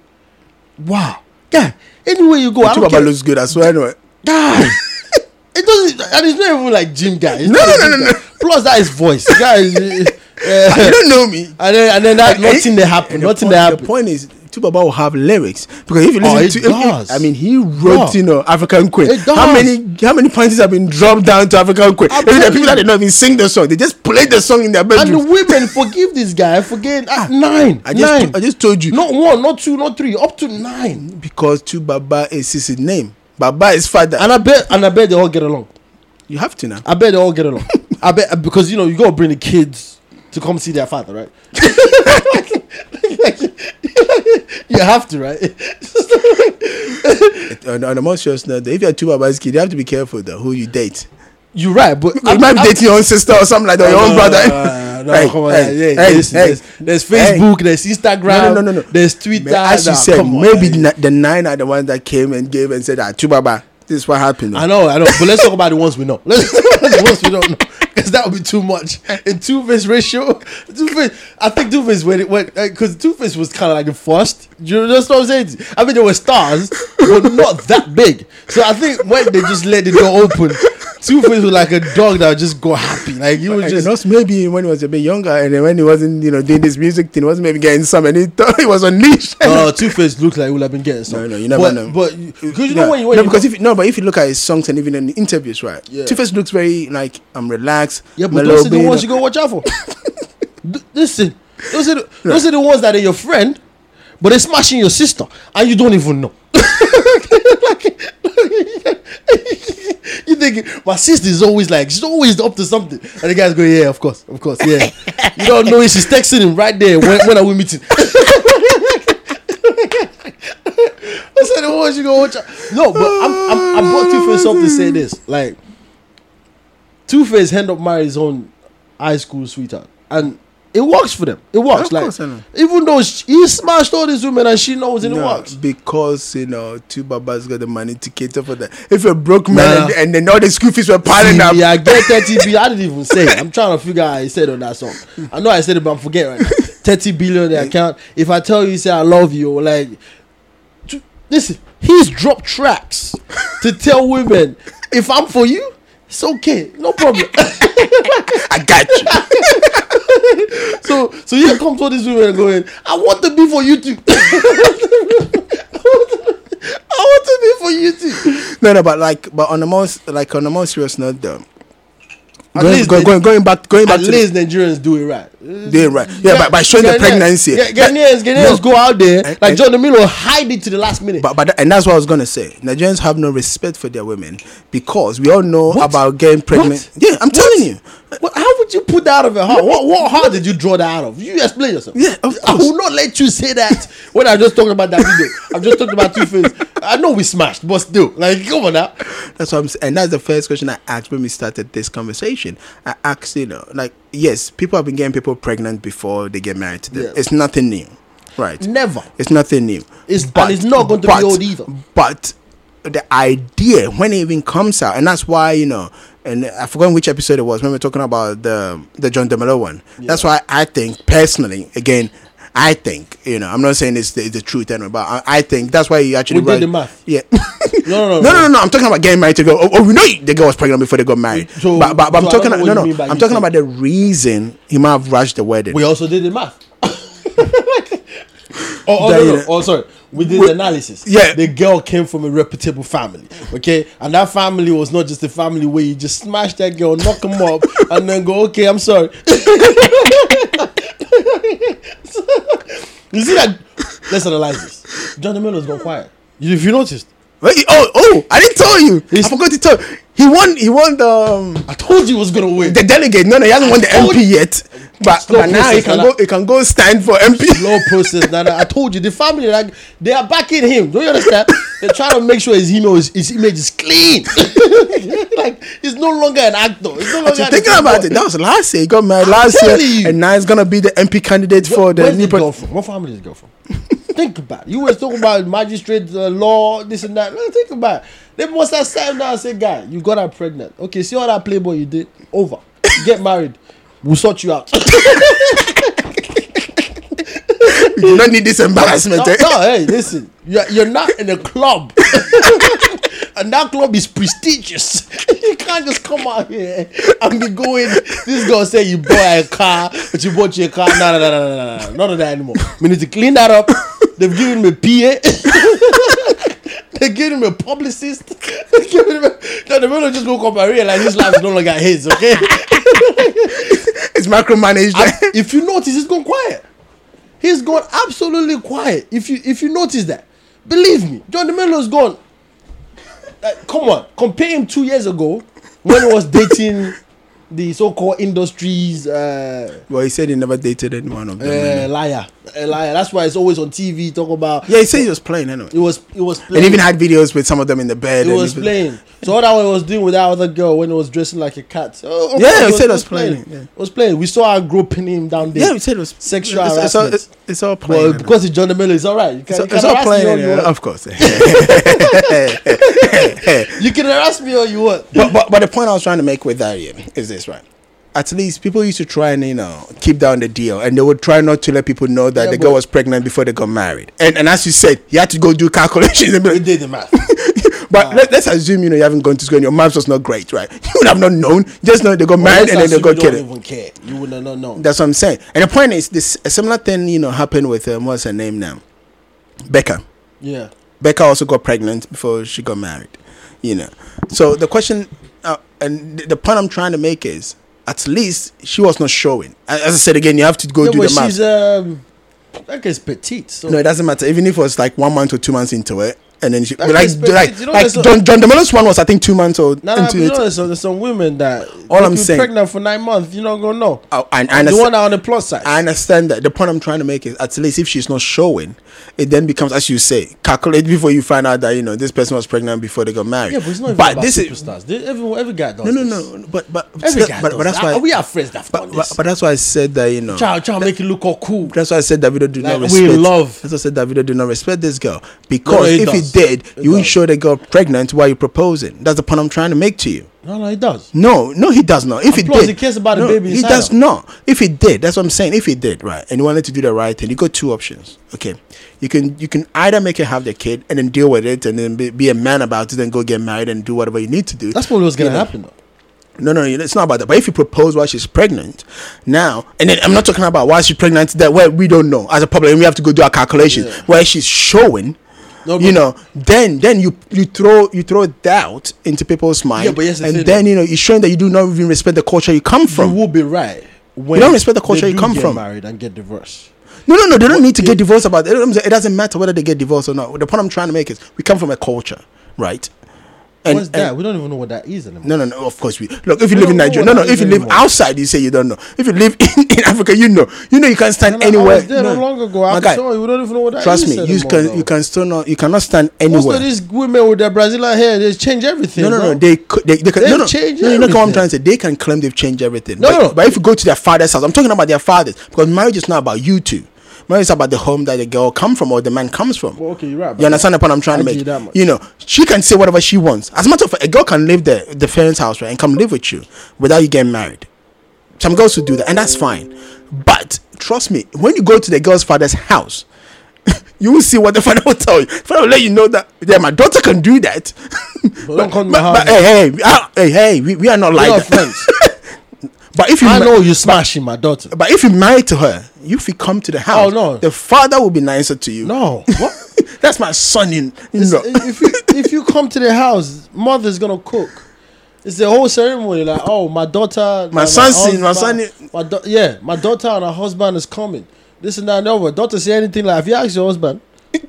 Speaker 1: Wow, guy. Anywhere you go, I
Speaker 2: two
Speaker 1: care.
Speaker 2: looks good as well. Anyway,
Speaker 1: guy. it doesn't, and it's not even like Jim guy. It's
Speaker 2: No, no, no,
Speaker 1: Jim
Speaker 2: no.
Speaker 1: Plus that is voice. The guy is. uh,
Speaker 2: you don't know me.
Speaker 1: and then and then that
Speaker 2: And- and-
Speaker 1: nothing that happened. Nothing
Speaker 2: point- The point is, two Baba will have lyrics because if you
Speaker 1: Oh,
Speaker 2: listen
Speaker 1: it
Speaker 2: to, if-
Speaker 1: does.
Speaker 2: I mean, he wrote
Speaker 1: Yeah.
Speaker 2: you know African Queen. How many how many points have been dropped down to African Queen?
Speaker 1: I'm
Speaker 2: Even the people that did not even sing the song, they just played the song in their bedroom.
Speaker 1: And the women forgive this guy for getting ah, nine.
Speaker 2: I just
Speaker 1: nine.
Speaker 2: I just told you
Speaker 1: not one, not two, not three, up to nine.
Speaker 2: because two Baba is his name. Baba is father.
Speaker 1: And I bet, and I bet they all get along.
Speaker 2: you have to now.
Speaker 1: I bet they all get along. I bet because you know you gotta bring the kids to come see their father, right? you have to, right?
Speaker 2: on, on a more serious note, if you're two Baba's kid, you have to be careful though who you date.
Speaker 1: You're right, but
Speaker 2: You might be dating your own sister or something like that, your own brother.
Speaker 1: No, no,
Speaker 2: Hey,
Speaker 1: come on,
Speaker 2: hey, hey, hey,
Speaker 1: there's, there's
Speaker 2: hey.
Speaker 1: Facebook, there's Instagram,
Speaker 2: No, no, no, no, no.
Speaker 1: there's Twitter.
Speaker 2: As you said,
Speaker 1: come on,
Speaker 2: maybe the, the nine are the ones that came and gave and said, ah, two Baba, this is what happened.
Speaker 1: I know, I know, but let's talk about the ones we know. Let's talk about the ones we don't know, because that would be too much. In Two Face ratio, Two Face, I think Two Face it went uh, because Two Face was kind of like the first. You know that's what I'm saying. I mean, there were stars, but not that big. So I think when they just let the door open, Two Face was like a dog that just got happy. Like he was
Speaker 2: And
Speaker 1: just.
Speaker 2: also maybe when he was a bit younger and then when he wasn't, you know, doing this music thing, he wasn't maybe getting some and he thought he was unleashed.
Speaker 1: Uh, Two Face looks like he would have been getting some.
Speaker 2: No, no, you never
Speaker 1: but,
Speaker 2: know.
Speaker 1: But because you
Speaker 2: no,
Speaker 1: know when you when
Speaker 2: no, because
Speaker 1: go-
Speaker 2: if no, but if you look at his songs and even in interviews, right?
Speaker 1: Yeah.
Speaker 2: Two Face looks very like I'm relaxed.
Speaker 1: Yeah, but those are the ones you go watch out for. D- Listen, those are the, those are the ones that are your friend, but they're smashing your sister, and you don't even know. you think my sister is always like she's always up to something, and the guys go, yeah, of course, of course, yeah. you don't know. She's texting him right there. When, when are we meeting? I said the ones you go watch. No, but I'm I'm, I'm brought Two Face up to say this, like. Two Face end up marry his own high school sweetheart, and it works for them. It works.
Speaker 2: Of
Speaker 1: like
Speaker 2: course, I know.
Speaker 1: even though she, he smashed all these women and she knows it
Speaker 2: No,
Speaker 1: works.
Speaker 2: because you know two babas got the money to cater for that. If you're a broke man
Speaker 1: Nah.
Speaker 2: and, and then all the school fees were piling up,
Speaker 1: Yeah, get 30 billion. I didn't even say it. I'm trying to figure out how I said on that song. I know I said it, but I'm forgetting right now. 30 billion in the account. If I tell you, say I love you, like, t- listen, he's dropped tracks to tell women, if I'm for you, it's okay, no problem.
Speaker 2: I got you.
Speaker 1: so So here comes all these women going, I want to be for you too. I want to be for you too.
Speaker 2: No, no, but like, but on the most, like on the most serious note, though,
Speaker 1: At
Speaker 2: going,
Speaker 1: least
Speaker 2: going,
Speaker 1: they-
Speaker 2: going, going back, going back
Speaker 1: At
Speaker 2: to the-
Speaker 1: least Nigerians do it right.
Speaker 2: Doing right. Yeah, by- by showing the pregnancy.
Speaker 1: Gha- Ghanaians, Ghanaians
Speaker 2: No.
Speaker 1: go out there
Speaker 2: And-
Speaker 1: like
Speaker 2: and-
Speaker 1: John Dumelo hide it to the last minute.
Speaker 2: But, but that- and that's what I was gonna say. Nigerians have no respect for their women because we all know
Speaker 1: What?
Speaker 2: about getting pregnant.
Speaker 1: What?
Speaker 2: Yeah, I'm telling you.
Speaker 1: What, how would you put that out of your heart? What, what heart did you draw that out of? You explain yourself.
Speaker 2: Yeah, of
Speaker 1: I will not let you say that when I just talked about that video. I've just talked about two things. I know we smashed, but still, like, come on now.
Speaker 2: That's what I'm saying. And that's the first question I asked when we started this conversation. I asked, you know, like, yes, people have been getting people pregnant before they get married.
Speaker 1: Yeah.
Speaker 2: It's nothing new, right?
Speaker 1: Never.
Speaker 2: It's nothing new.
Speaker 1: It's- and it's not going to be old either.
Speaker 2: But the idea when it even comes out, and that's why you know, and I forgot which episode it was when we were talking about the the John Dumelo one. That's why I think personally, again. I think you know. I'm not saying it's the, it's the truth, anyway, but I, I think that's why you actually
Speaker 1: We did the math.
Speaker 2: Yeah.
Speaker 1: No, no, no,
Speaker 2: no, no, no, no. I'm talking about getting married to go. Oh, oh, we know the girl was pregnant before they got married.
Speaker 1: So-
Speaker 2: but, but, but
Speaker 1: so
Speaker 2: I'm talking. No, no.
Speaker 1: you mean by
Speaker 2: I'm talking
Speaker 1: think.
Speaker 2: about the reason he might have rushed the wedding.
Speaker 1: We also did the math. oh, oh, no, no. oh, sorry. We did
Speaker 2: We-
Speaker 1: the analysis.
Speaker 2: Yeah.
Speaker 1: The girl came from a reputable family. Okay. And that family was not just a family where you just smash that girl, knock him up, and then go, okay, I'm sorry. you see that? Let's analyze this. John Dumelo's gone quiet. If you noticed,
Speaker 2: Wait, oh, oh! I didn't tell you.
Speaker 1: He's-
Speaker 2: I forgot to tell. you. He won. He won the um,
Speaker 1: I told you he was gonna win.
Speaker 2: the delegate. No, no, he hasn't won the MP yet. But, but now he can
Speaker 1: Nana.
Speaker 2: go. He can go stand for MP.
Speaker 1: Slow process. Nana. I told you the family like they are backing him. Don't you understand? They're trying to make sure his image his image is clean. like he's no longer an actor. He's no longer
Speaker 2: thinking about it. That was last year. He got married last year,
Speaker 1: you.
Speaker 2: and now he's gonna be the MP candidate for the
Speaker 1: Where's
Speaker 2: new.
Speaker 1: girl from? What family is this girl from? think about it. You were talking about magistrate uh, law, this and that. Let's think about it. They must have sat down and said, "Guy, you got her pregnant. Okay, see all that playboy you did. Over. Get married. We'll sort you out."
Speaker 2: you do not need this embarrassment.
Speaker 1: No,
Speaker 2: eh?
Speaker 1: no, hey, listen, you're, you're not in a club. and that club is prestigious. you can't just come out here and be going. This girl say you bought a car, but you bought your car. No, no, no, no, no, no, none of that anymore. We need to clean that up. They've given me a PA. They're giving him a publicist. They're giving him a, no, the man just woke up and realized his life is no longer his, okay?
Speaker 2: It's micromanaged.
Speaker 1: I- if you notice, he's gone quiet. He's gone absolutely quiet. If you if you notice that, believe me, John Dumelo's gone. Like, come on, compare him two years ago when he was dating the so-called industries uh,
Speaker 2: well, he said he never dated anyone of them.
Speaker 1: uh, liar, a liar. That's why it's always on TV talk about.
Speaker 2: yeah, he said he was playing anyway.
Speaker 1: It was it was
Speaker 2: And
Speaker 1: playing.
Speaker 2: even had videos with some of them in the bed.
Speaker 1: it
Speaker 2: and
Speaker 1: was playing. So what that one was doing with that other girl when he was dressing like a cat. Oh, of
Speaker 2: Yeah, he said it was playing, yeah.
Speaker 1: It was playing. We saw her groping him down there.
Speaker 2: Yeah, he said it was
Speaker 1: Sexual
Speaker 2: It's, it's all, it's, it's all playing.
Speaker 1: Well, because it's John Dumelo, it's all right. You can,
Speaker 2: it's, all-
Speaker 1: you can
Speaker 2: it's all
Speaker 1: all
Speaker 2: playing, yeah, of course.
Speaker 1: You can harass me all you want.
Speaker 2: but, but but the point I was trying to make with that yeah, is this right? At least people used to try and you know keep down the deal, and they would try not to let people know that
Speaker 1: Yeah,
Speaker 2: the girl was pregnant before they got married. And and as you said, you had to go do calculations. and be like-
Speaker 1: did the math.
Speaker 2: but let, us assume you know you haven't gone to school and your maths was not great, right? You would have not known. Just know they got married and then they got
Speaker 1: You don't
Speaker 2: killed.
Speaker 1: even care. You would not know.
Speaker 2: That's what I'm saying. And the point is, this a similar thing you know happened with um, what's her name now, Becca.
Speaker 1: Yeah.
Speaker 2: Becca also got pregnant before she got married. You know, so the question uh, and the point I'm trying to make is, at least she was not showing. As I said again, you have to go
Speaker 1: yeah
Speaker 2: do the math.
Speaker 1: she's um, that petite. So
Speaker 2: No, it doesn't matter. Even if it was like one month or two months into it, and then she
Speaker 1: That
Speaker 2: like
Speaker 1: is
Speaker 2: like.
Speaker 1: You know,
Speaker 2: like John John Dumelo's one was I think two months or
Speaker 1: Nah,
Speaker 2: into
Speaker 1: you know, there's some, there's some women that
Speaker 2: All I'm saying-
Speaker 1: pregnant for nine months, you're not gonna know.
Speaker 2: Oh, and I
Speaker 1: the one on the plus side.
Speaker 2: I understand that. The point I'm trying to make is at least if she's not showing, it then becomes as you say, calculate before you find out that you know this person was pregnant before they got married.
Speaker 1: yeah, but it's not even
Speaker 2: But
Speaker 1: about
Speaker 2: this
Speaker 1: superstars. They- every, every guy does
Speaker 2: no, no,
Speaker 1: this.
Speaker 2: no. But but
Speaker 1: Every guy
Speaker 2: but,
Speaker 1: does
Speaker 2: but that's
Speaker 1: that.
Speaker 2: why.
Speaker 1: we have friends that
Speaker 2: But, but, but that's why I said that you know.
Speaker 1: try, try to make it look all cool.
Speaker 2: That's why I said Davido do not
Speaker 1: Like, we love-
Speaker 2: That's why I said Davido do not respect this girl because if he did,
Speaker 1: It
Speaker 2: you
Speaker 1: does.
Speaker 2: show the girl pregnant while you're proposing. That's the point I'm trying to make to you.
Speaker 1: No, no, he does.
Speaker 2: No, no, he does not. If he
Speaker 1: plus
Speaker 2: did,
Speaker 1: he cares about the baby
Speaker 2: He does
Speaker 1: her.
Speaker 2: not. If he did, that's what I'm saying. If he did, right, and he wanted to do the right thing, you got two options. Okay, you can you can either make her have the kid and then deal with it, and then be, be a man about it, and go get married and do whatever you need to do.
Speaker 1: That's what was gonna happen though.
Speaker 2: No, no, it's not about that. But if you propose while she's pregnant, now, and then I'm not talking about why she's pregnant that where we don't know as a public, and we have to go do our calculations
Speaker 1: Yeah.
Speaker 2: where she's showing.
Speaker 1: No,
Speaker 2: you know, then then you you throw you throw doubt into people's mind,
Speaker 1: Yeah, but the
Speaker 2: and then you know you're showing that you do not even respect the culture you come from.
Speaker 1: You will be right. When
Speaker 2: You don't respect the culture you come
Speaker 1: get
Speaker 2: from.
Speaker 1: Married and get divorced.
Speaker 2: No, no, no. They don't need to get divorced about it. It doesn't matter whether they get divorced or not. The point I'm trying to make is we come from a culture, right? And,
Speaker 1: What's that? we don't even know what that is anymore.
Speaker 2: no, no, no. Of course, we look. If you
Speaker 1: We
Speaker 2: live in Nigeria, no, no. If you live
Speaker 1: anymore.
Speaker 2: outside, you say you don't know. If you live in, in Africa, you know. You know you can't stand
Speaker 1: And I-
Speaker 2: anywhere.
Speaker 1: I was there
Speaker 2: no.
Speaker 1: long ago. I'm
Speaker 2: guy,
Speaker 1: sorry, we don't even know what that
Speaker 2: Trust
Speaker 1: is
Speaker 2: me, you
Speaker 1: anymore,
Speaker 2: can
Speaker 1: though.
Speaker 2: you can still not you cannot stand anywhere.
Speaker 1: Most of these women with their Brazilian hair, they change everything.
Speaker 2: No, no,
Speaker 1: bro.
Speaker 2: no. They. They, they can. No, no.
Speaker 1: changed
Speaker 2: no, you know what I'm trying to say. They can claim they've changed everything.
Speaker 1: No,
Speaker 2: but,
Speaker 1: no.
Speaker 2: but if you go to their father's house, I'm talking about their fathers because marriage is not about you two. Marriage is about the home that the girl come from or the man comes from.
Speaker 1: Well, okay, you're right.
Speaker 2: You understand the point I'm trying
Speaker 1: I
Speaker 2: to make?
Speaker 1: you.
Speaker 2: Know, she can say whatever she wants. As a matter of fact, a girl can leave the the parents' house right and come live with you without you getting married. Some girls will do that, and that's fine. But trust me, when you go to the girl's father's house, you will see what the father will tell you. The father will let you know that yeah, my daughter can do that.
Speaker 1: But don't come to
Speaker 2: but,
Speaker 1: my
Speaker 2: but
Speaker 1: house.
Speaker 2: hey, hey, we are- hey, hey, we, we are not like that.
Speaker 1: friends.
Speaker 2: But if you
Speaker 1: I
Speaker 2: ma-
Speaker 1: know you're smashing my daughter.
Speaker 2: but if you marry to her, if you come to the house,
Speaker 1: Oh, no.
Speaker 2: the father will be nicer to you.
Speaker 1: No. What?
Speaker 2: That's my son in you
Speaker 1: It's- if you if you come to the house, mother's gonna cook. It's the whole ceremony. Like, oh, my daughter,
Speaker 2: My
Speaker 1: and
Speaker 2: son seen- my
Speaker 1: husband-
Speaker 2: son-
Speaker 1: my da- yeah, my daughter and her husband is coming. This and that and over. Daughter say anything like, if you ask your husband,
Speaker 2: or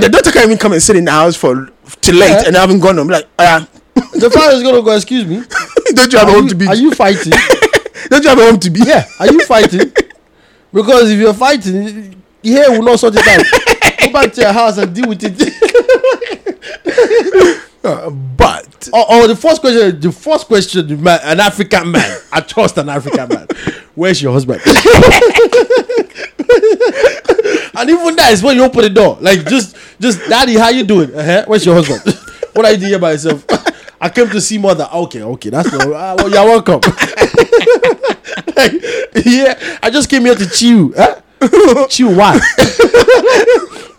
Speaker 2: the daughter can't even come and sit in the house for too late
Speaker 1: Yeah.
Speaker 2: and I haven't gone home. Like, uh,
Speaker 1: the father is gonna go, excuse me,
Speaker 2: don't you have a home
Speaker 1: you,
Speaker 2: to be?
Speaker 1: are you fighting?
Speaker 2: don't you have a home to be?
Speaker 1: yeah, are you fighting? Because if you're fighting, here will not sort it out. Go back to your house and deal with it.
Speaker 2: Uh, but
Speaker 1: Oh, oh, the first question, the first question, man, an African man. I trust an African man. Where's your husband? and even that is when you open the door. Like just, just, daddy, how you doing? Uh-huh. Where's your husband? what are you doing here by yourself? I came to see mother. Okay, okay, that's no. Uh, well, you're welcome. like, yeah, I just came here to chill. Huh? chill why?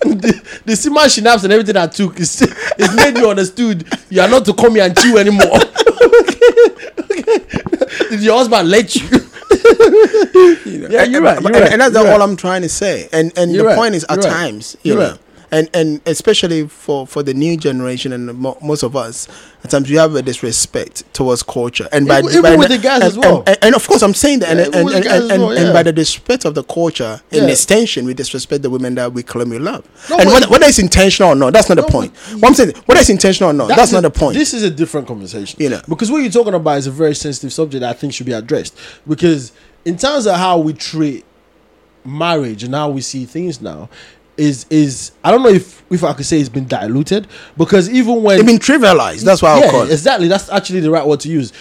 Speaker 1: the, the semen synapse and everything I took is it made me understood you are not to come here and chill anymore. Okay. Did your husband let you? yeah, you're right.
Speaker 2: and,
Speaker 1: You're
Speaker 2: and-
Speaker 1: right.
Speaker 2: and that's
Speaker 1: you're
Speaker 2: all
Speaker 1: right.
Speaker 2: I'm trying to say. And and
Speaker 1: You're
Speaker 2: the
Speaker 1: right.
Speaker 2: point is, at times, you know. And and especially for for the new generation and mo- most of us, at times we have a disrespect towards culture. And by
Speaker 1: Even- even
Speaker 2: by
Speaker 1: with the guys
Speaker 2: and,
Speaker 1: as well.
Speaker 2: And, and, and of course, I'm saying that,
Speaker 1: Yeah,
Speaker 2: and
Speaker 1: even
Speaker 2: and,
Speaker 1: with the
Speaker 2: and,
Speaker 1: guys
Speaker 2: and,
Speaker 1: as well,
Speaker 2: and by the disrespect of the culture, in
Speaker 1: Yeah.
Speaker 2: extension, we disrespect the women that we claim we love.
Speaker 1: No,
Speaker 2: and whether, whether it's intentional or not, that's not the point. What I'm saying, whether it's intentional or not, that's, not
Speaker 1: a-
Speaker 2: the point.
Speaker 1: This is a different conversation.
Speaker 2: You know.
Speaker 1: Because what you're talking about is a very sensitive subject that I think should be addressed. Because in terms of how we treat marriage and how we see things now, is is I don't know if if I could say it's been diluted because even when
Speaker 2: They've been trivialized. That's why I'll call it.
Speaker 1: exactly. That's actually the right word to use.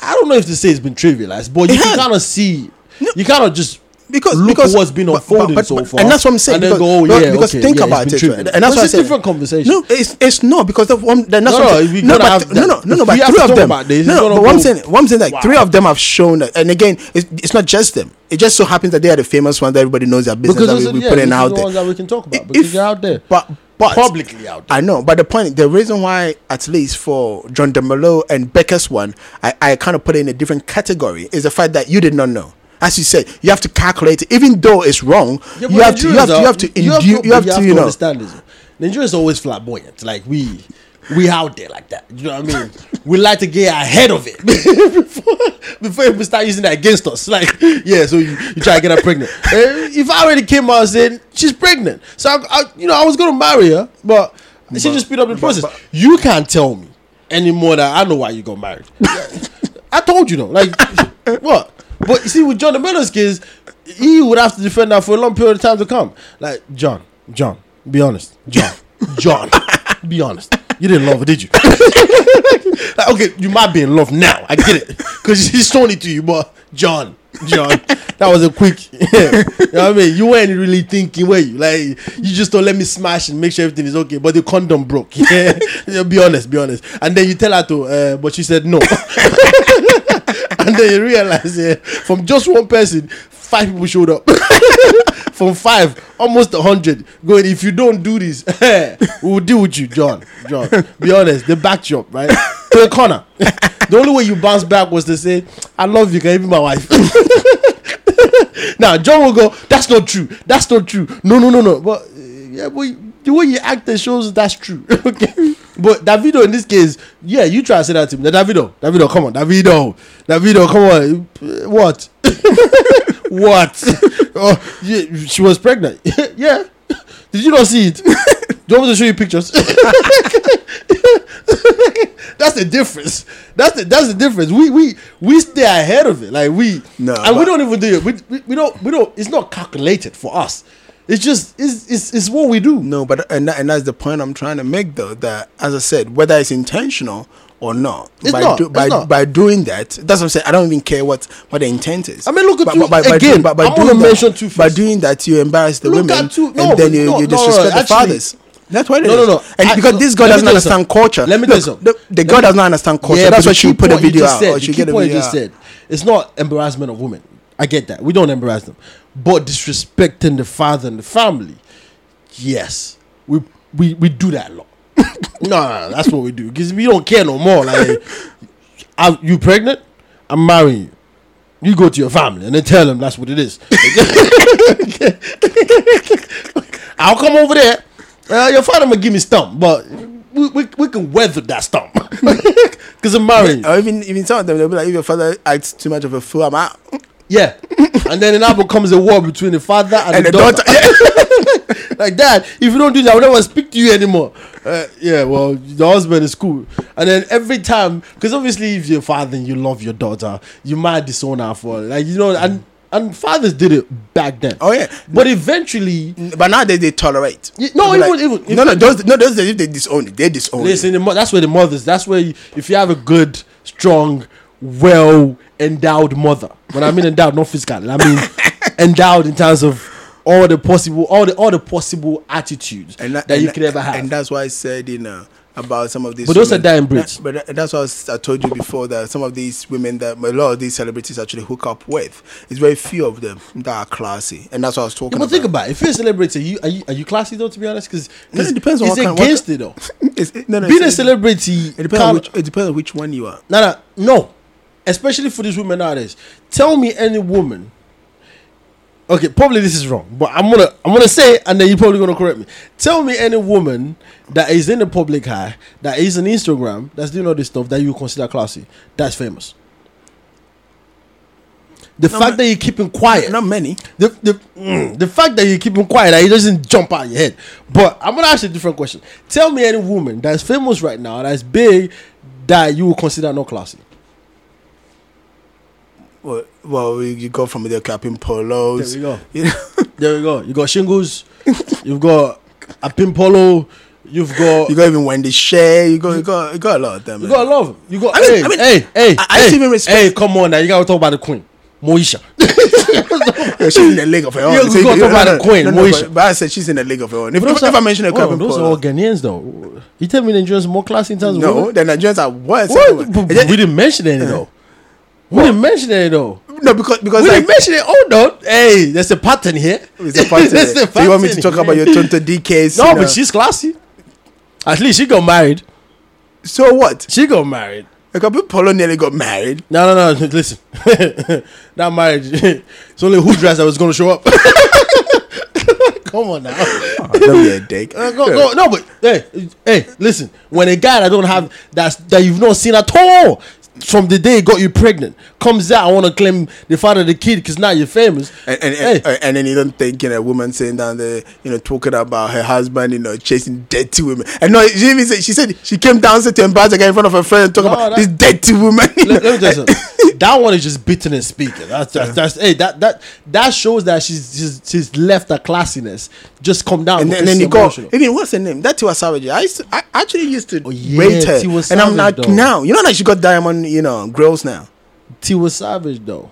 Speaker 1: I don't know if to say it's been trivialized, but you
Speaker 2: It
Speaker 1: can
Speaker 2: has.
Speaker 1: kind of see, you kind of just
Speaker 2: because
Speaker 1: look
Speaker 2: because
Speaker 1: what's been
Speaker 2: but-
Speaker 1: unfolding
Speaker 2: but-
Speaker 1: so far,
Speaker 2: and that's what I'm saying.
Speaker 1: and then
Speaker 2: because,
Speaker 1: go, oh, yeah,
Speaker 2: because
Speaker 1: okay,
Speaker 2: think
Speaker 1: yeah,
Speaker 2: about it, right? and that's
Speaker 1: But
Speaker 2: why I
Speaker 1: it's a
Speaker 2: said
Speaker 1: different conversation.
Speaker 2: No, it's it's not because of one. Then that's
Speaker 1: No,
Speaker 2: what
Speaker 1: no,
Speaker 2: I'm saying.
Speaker 1: we're
Speaker 2: no, but no, no, no, no, but three of them.
Speaker 1: this,
Speaker 2: no, no, but what I'm saying, what I'm saying, like
Speaker 1: Wow.
Speaker 2: three of them have shown that, and again, it's, it's not just them. It just so happens that they are the famous ones that everybody knows their business
Speaker 1: because
Speaker 2: that we, we
Speaker 1: yeah,
Speaker 2: put in out
Speaker 1: the
Speaker 2: there.
Speaker 1: ones that we can talk about
Speaker 2: If-
Speaker 1: because they're out there,
Speaker 2: But but
Speaker 1: publicly out there.
Speaker 2: I know, but the point, the reason why, at least for John Dumelo and Becca's one, I, I kind of put it in a different category is the fact that you did not know. As you said, you have to calculate it, even though it's wrong.
Speaker 1: Yeah,
Speaker 2: you
Speaker 1: but
Speaker 2: have to, you have to, you have to,
Speaker 1: you have to,
Speaker 2: you have to, you know.
Speaker 1: understand this. Nigerians are always flamboyant. Like we, we out there like that. You know what I mean? we like to get ahead of it before, before people start using that against us. Like, yeah, so you, you try to get her pregnant. Eh, if I already came out saying she's pregnant, so I, I, you know, I was gonna marry her, but she just speed up the process. you can't tell me anymore that I know why you got married. I told you though. Like what? But you see, with John Dumelo's case, he would have to defend that for a long period of time to come. Like John, John, be honest, John, John, be honest. You didn't love her, did you? like, okay, you might be in love now. I get it because she's shown it to you. But John, John, that was a quick. you know what I mean? You weren't really thinking, were you? Like you just don't let me smash and make sure everything is okay. But the condom broke. Yeah, Yeah, be honest, be honest. And then you tell her to, uh, but she said no. Then you realize yeah, from just one person, five people showed up. from five, almost a hundred. Going, if you don't do this, we will deal with you, John. John, be honest, they backed you up, right? to the corner. the only way you bounce back was to say, "I love you, can you be my wife?" now John will go, "That's not true. That's not true. No, no, no, no." But uh, yeah, but the way you act that shows that's true. okay, but Davido in this case, yeah, you try to say that to me. Davido, Davido, come on, Davido, Davido, come on. Uh, What? what? oh, yeah, she was pregnant. yeah. Did you not see it? Do you want me to show you pictures? that's the difference. That's the that's the difference. We we we stay ahead of it. Like we
Speaker 2: No,
Speaker 1: and we don't even do it. We, we, we don't we don't. It's not calculated for us. It's just it's it's, it's what we do.
Speaker 2: No, but and that, and that's the point I'm trying to make though. That as I said, whether it's intentional or not,
Speaker 1: It's
Speaker 2: by
Speaker 1: not,
Speaker 2: do,
Speaker 1: it's
Speaker 2: by
Speaker 1: not.
Speaker 2: by doing that, that's what I'm saying. I don't even care what what the intent is.
Speaker 1: I mean, look at
Speaker 2: But-
Speaker 1: you-
Speaker 2: by- by
Speaker 1: again,
Speaker 2: doing- but by
Speaker 1: I
Speaker 2: doing that-
Speaker 1: mention two
Speaker 2: By doing that, you embarrass the
Speaker 1: Look
Speaker 2: women,
Speaker 1: two- no,
Speaker 2: and then you,
Speaker 1: no,
Speaker 2: you
Speaker 1: no, no,
Speaker 2: disrespect the
Speaker 1: actually-
Speaker 2: fathers. That's what it is.
Speaker 1: No, no, no.
Speaker 2: And
Speaker 1: I-
Speaker 2: because
Speaker 1: no,
Speaker 2: this girl doesn't understand
Speaker 1: something.
Speaker 2: culture.
Speaker 1: Let me tell you something.
Speaker 2: The, the girl does not understand culture.
Speaker 1: Yeah,
Speaker 2: that's why she put a video out.
Speaker 1: Said,
Speaker 2: or she get a
Speaker 1: you
Speaker 2: video
Speaker 1: just
Speaker 2: out.
Speaker 1: said, it's not embarrassment of women. I get that. We don't embarrass them, but disrespecting the father and the family, yes, we we we do that a lot. no, no, no, that's what we do because we don't care no more. Like, I, you pregnant? I'm marrying you. You go to your family and then tell them that's what it is. I'll come over there. Uh, your father might give me stump, but we, we, we can weather that stump because I'm you.
Speaker 2: Or even even some of them, they'll be like, if your father acts too much of a fool, I'm out.
Speaker 1: Yeah, and then it now becomes a war between the father and,
Speaker 2: And
Speaker 1: the,
Speaker 2: the
Speaker 1: daughter.
Speaker 2: daughter,
Speaker 1: like that. If you don't do that, I'll never speak to you anymore. Uh, yeah, well, the husband is cool, and then every time, because obviously, if you're a father and you love your daughter, you might disown her for like you know, and and fathers did it back then.
Speaker 2: Oh, yeah.
Speaker 1: but eventually,
Speaker 2: but nowadays they they tolerate.
Speaker 1: Yeah, no,
Speaker 2: They'll be
Speaker 1: even- even-
Speaker 2: no, no, those no, those days if they disown it, they disown it.
Speaker 1: Listen, the mo- that's where the mothers. That's where you, if you have a good, strong, well endowed mother. When I mean endowed, not physical. I mean endowed in terms of all the possible, all the all the possible attitudes and that,
Speaker 2: and
Speaker 1: you could ever have.
Speaker 2: And that's why I said, you know, about some of these.
Speaker 1: But those
Speaker 2: women-
Speaker 1: are dying breeds.
Speaker 2: That- but that's what I, was- I told you before that some of these women that a lot of these celebrities actually hook up with, it's very few of them that are classy, and that's what I was talking
Speaker 1: Yeah, but
Speaker 2: about.
Speaker 1: think about it. If you're a celebrity, you are you are you classy though? To be honest, because
Speaker 2: No, it depends on
Speaker 1: it's
Speaker 2: what kind- what-
Speaker 1: against it though.
Speaker 2: It's- it- no, no,
Speaker 1: Being a celebrity,
Speaker 2: It depends. On which, it depends on which one you are.
Speaker 1: No, no, no. Especially for these women nowadays. Tell me any woman. Okay, probably this is wrong, but I'm gonna I'm gonna say, it and then you're probably gonna correct me. Tell me any woman that is in the public eye, that is on Instagram, that's doing all this stuff that you consider classy, that's famous. The
Speaker 2: No,
Speaker 1: fact
Speaker 2: ma-
Speaker 1: that you're keeping quiet,
Speaker 2: Not many.
Speaker 1: the the, mm, the fact that you keep him quiet, that he doesn't jump out your head. But I'm gonna ask you a different question. Tell me any woman that's famous right now, that's big, that you would consider not classy.
Speaker 2: Well, well, you go from the Akuapem Poloos.
Speaker 1: There we go. There we go. You got shingles, you've got a pimpolo, you've got
Speaker 2: you got even Wendy Shay. You got, you got, you got a lot of them.
Speaker 1: you
Speaker 2: man.
Speaker 1: got a lot of. You got
Speaker 2: I mean-
Speaker 1: hey,
Speaker 2: I mean,
Speaker 1: hey, hey,
Speaker 2: I- I
Speaker 1: hey,
Speaker 2: even respect-
Speaker 1: hey, come on now. You gotta talk about the queen. Moesha.
Speaker 2: Yeah, she's in the league of her own.
Speaker 1: Yeah, we gotta talk about the queen,
Speaker 2: no, no,
Speaker 1: Moesha.
Speaker 2: but, but I said she's in the league of her own. If, if, if I mention a
Speaker 1: hold on, oh,
Speaker 2: capping
Speaker 1: those are
Speaker 2: polo,
Speaker 1: all Ghanaians though. You tell me Nigerians are more classy in terms of
Speaker 2: no,
Speaker 1: women?
Speaker 2: the Nigerians are worse.
Speaker 1: What? We didn't mention any uh-huh. though. We didn't mention any though.
Speaker 2: No, because because
Speaker 1: We
Speaker 2: like,
Speaker 1: didn't mention it. Hold on. Hey, there's a pattern here.
Speaker 2: it's a party.
Speaker 1: There's a
Speaker 2: so you want me to talk about your Tonto Dikehs?
Speaker 1: No,
Speaker 2: you know?
Speaker 1: but she's classy. At least she got married.
Speaker 2: so what?
Speaker 1: She got married.
Speaker 2: Akuapem Poloo nearly got married.
Speaker 1: No, no, no. Listen, that marriage. It's only who dress that was going to show up. Come on now.
Speaker 2: Don't be a dick.
Speaker 1: Uh, go, go, no, but hey, hey, listen. When a guy that don't have that's that you've not seen at all from the day he got you pregnant comes out, I want to claim the father of the kid because now you're famous.
Speaker 2: And and,
Speaker 1: Hey.
Speaker 2: and, and then you don't think you know, a woman sitting down there, you know, talking about her husband, you know, chasing dirty women. And no, she even said she said she came downstairs to embarrass the guy in front of her friend and talk
Speaker 1: No,
Speaker 2: about
Speaker 1: that-
Speaker 2: this dirty woman.
Speaker 1: let, let me tell you that one is just beating and speaking. That's that's, that's hey that that that shows that she's she's, she's left her classiness. Just come down.
Speaker 2: and then, and then you go,
Speaker 1: emotional.
Speaker 2: even what's her name? That Tiwa Savage. I, used to, I actually used to
Speaker 1: Oh, yeah,
Speaker 2: rate her,
Speaker 1: Tiwa
Speaker 2: and I'm like now, you know, like she got diamond, you know, grills now.
Speaker 1: Tiwa Savage though.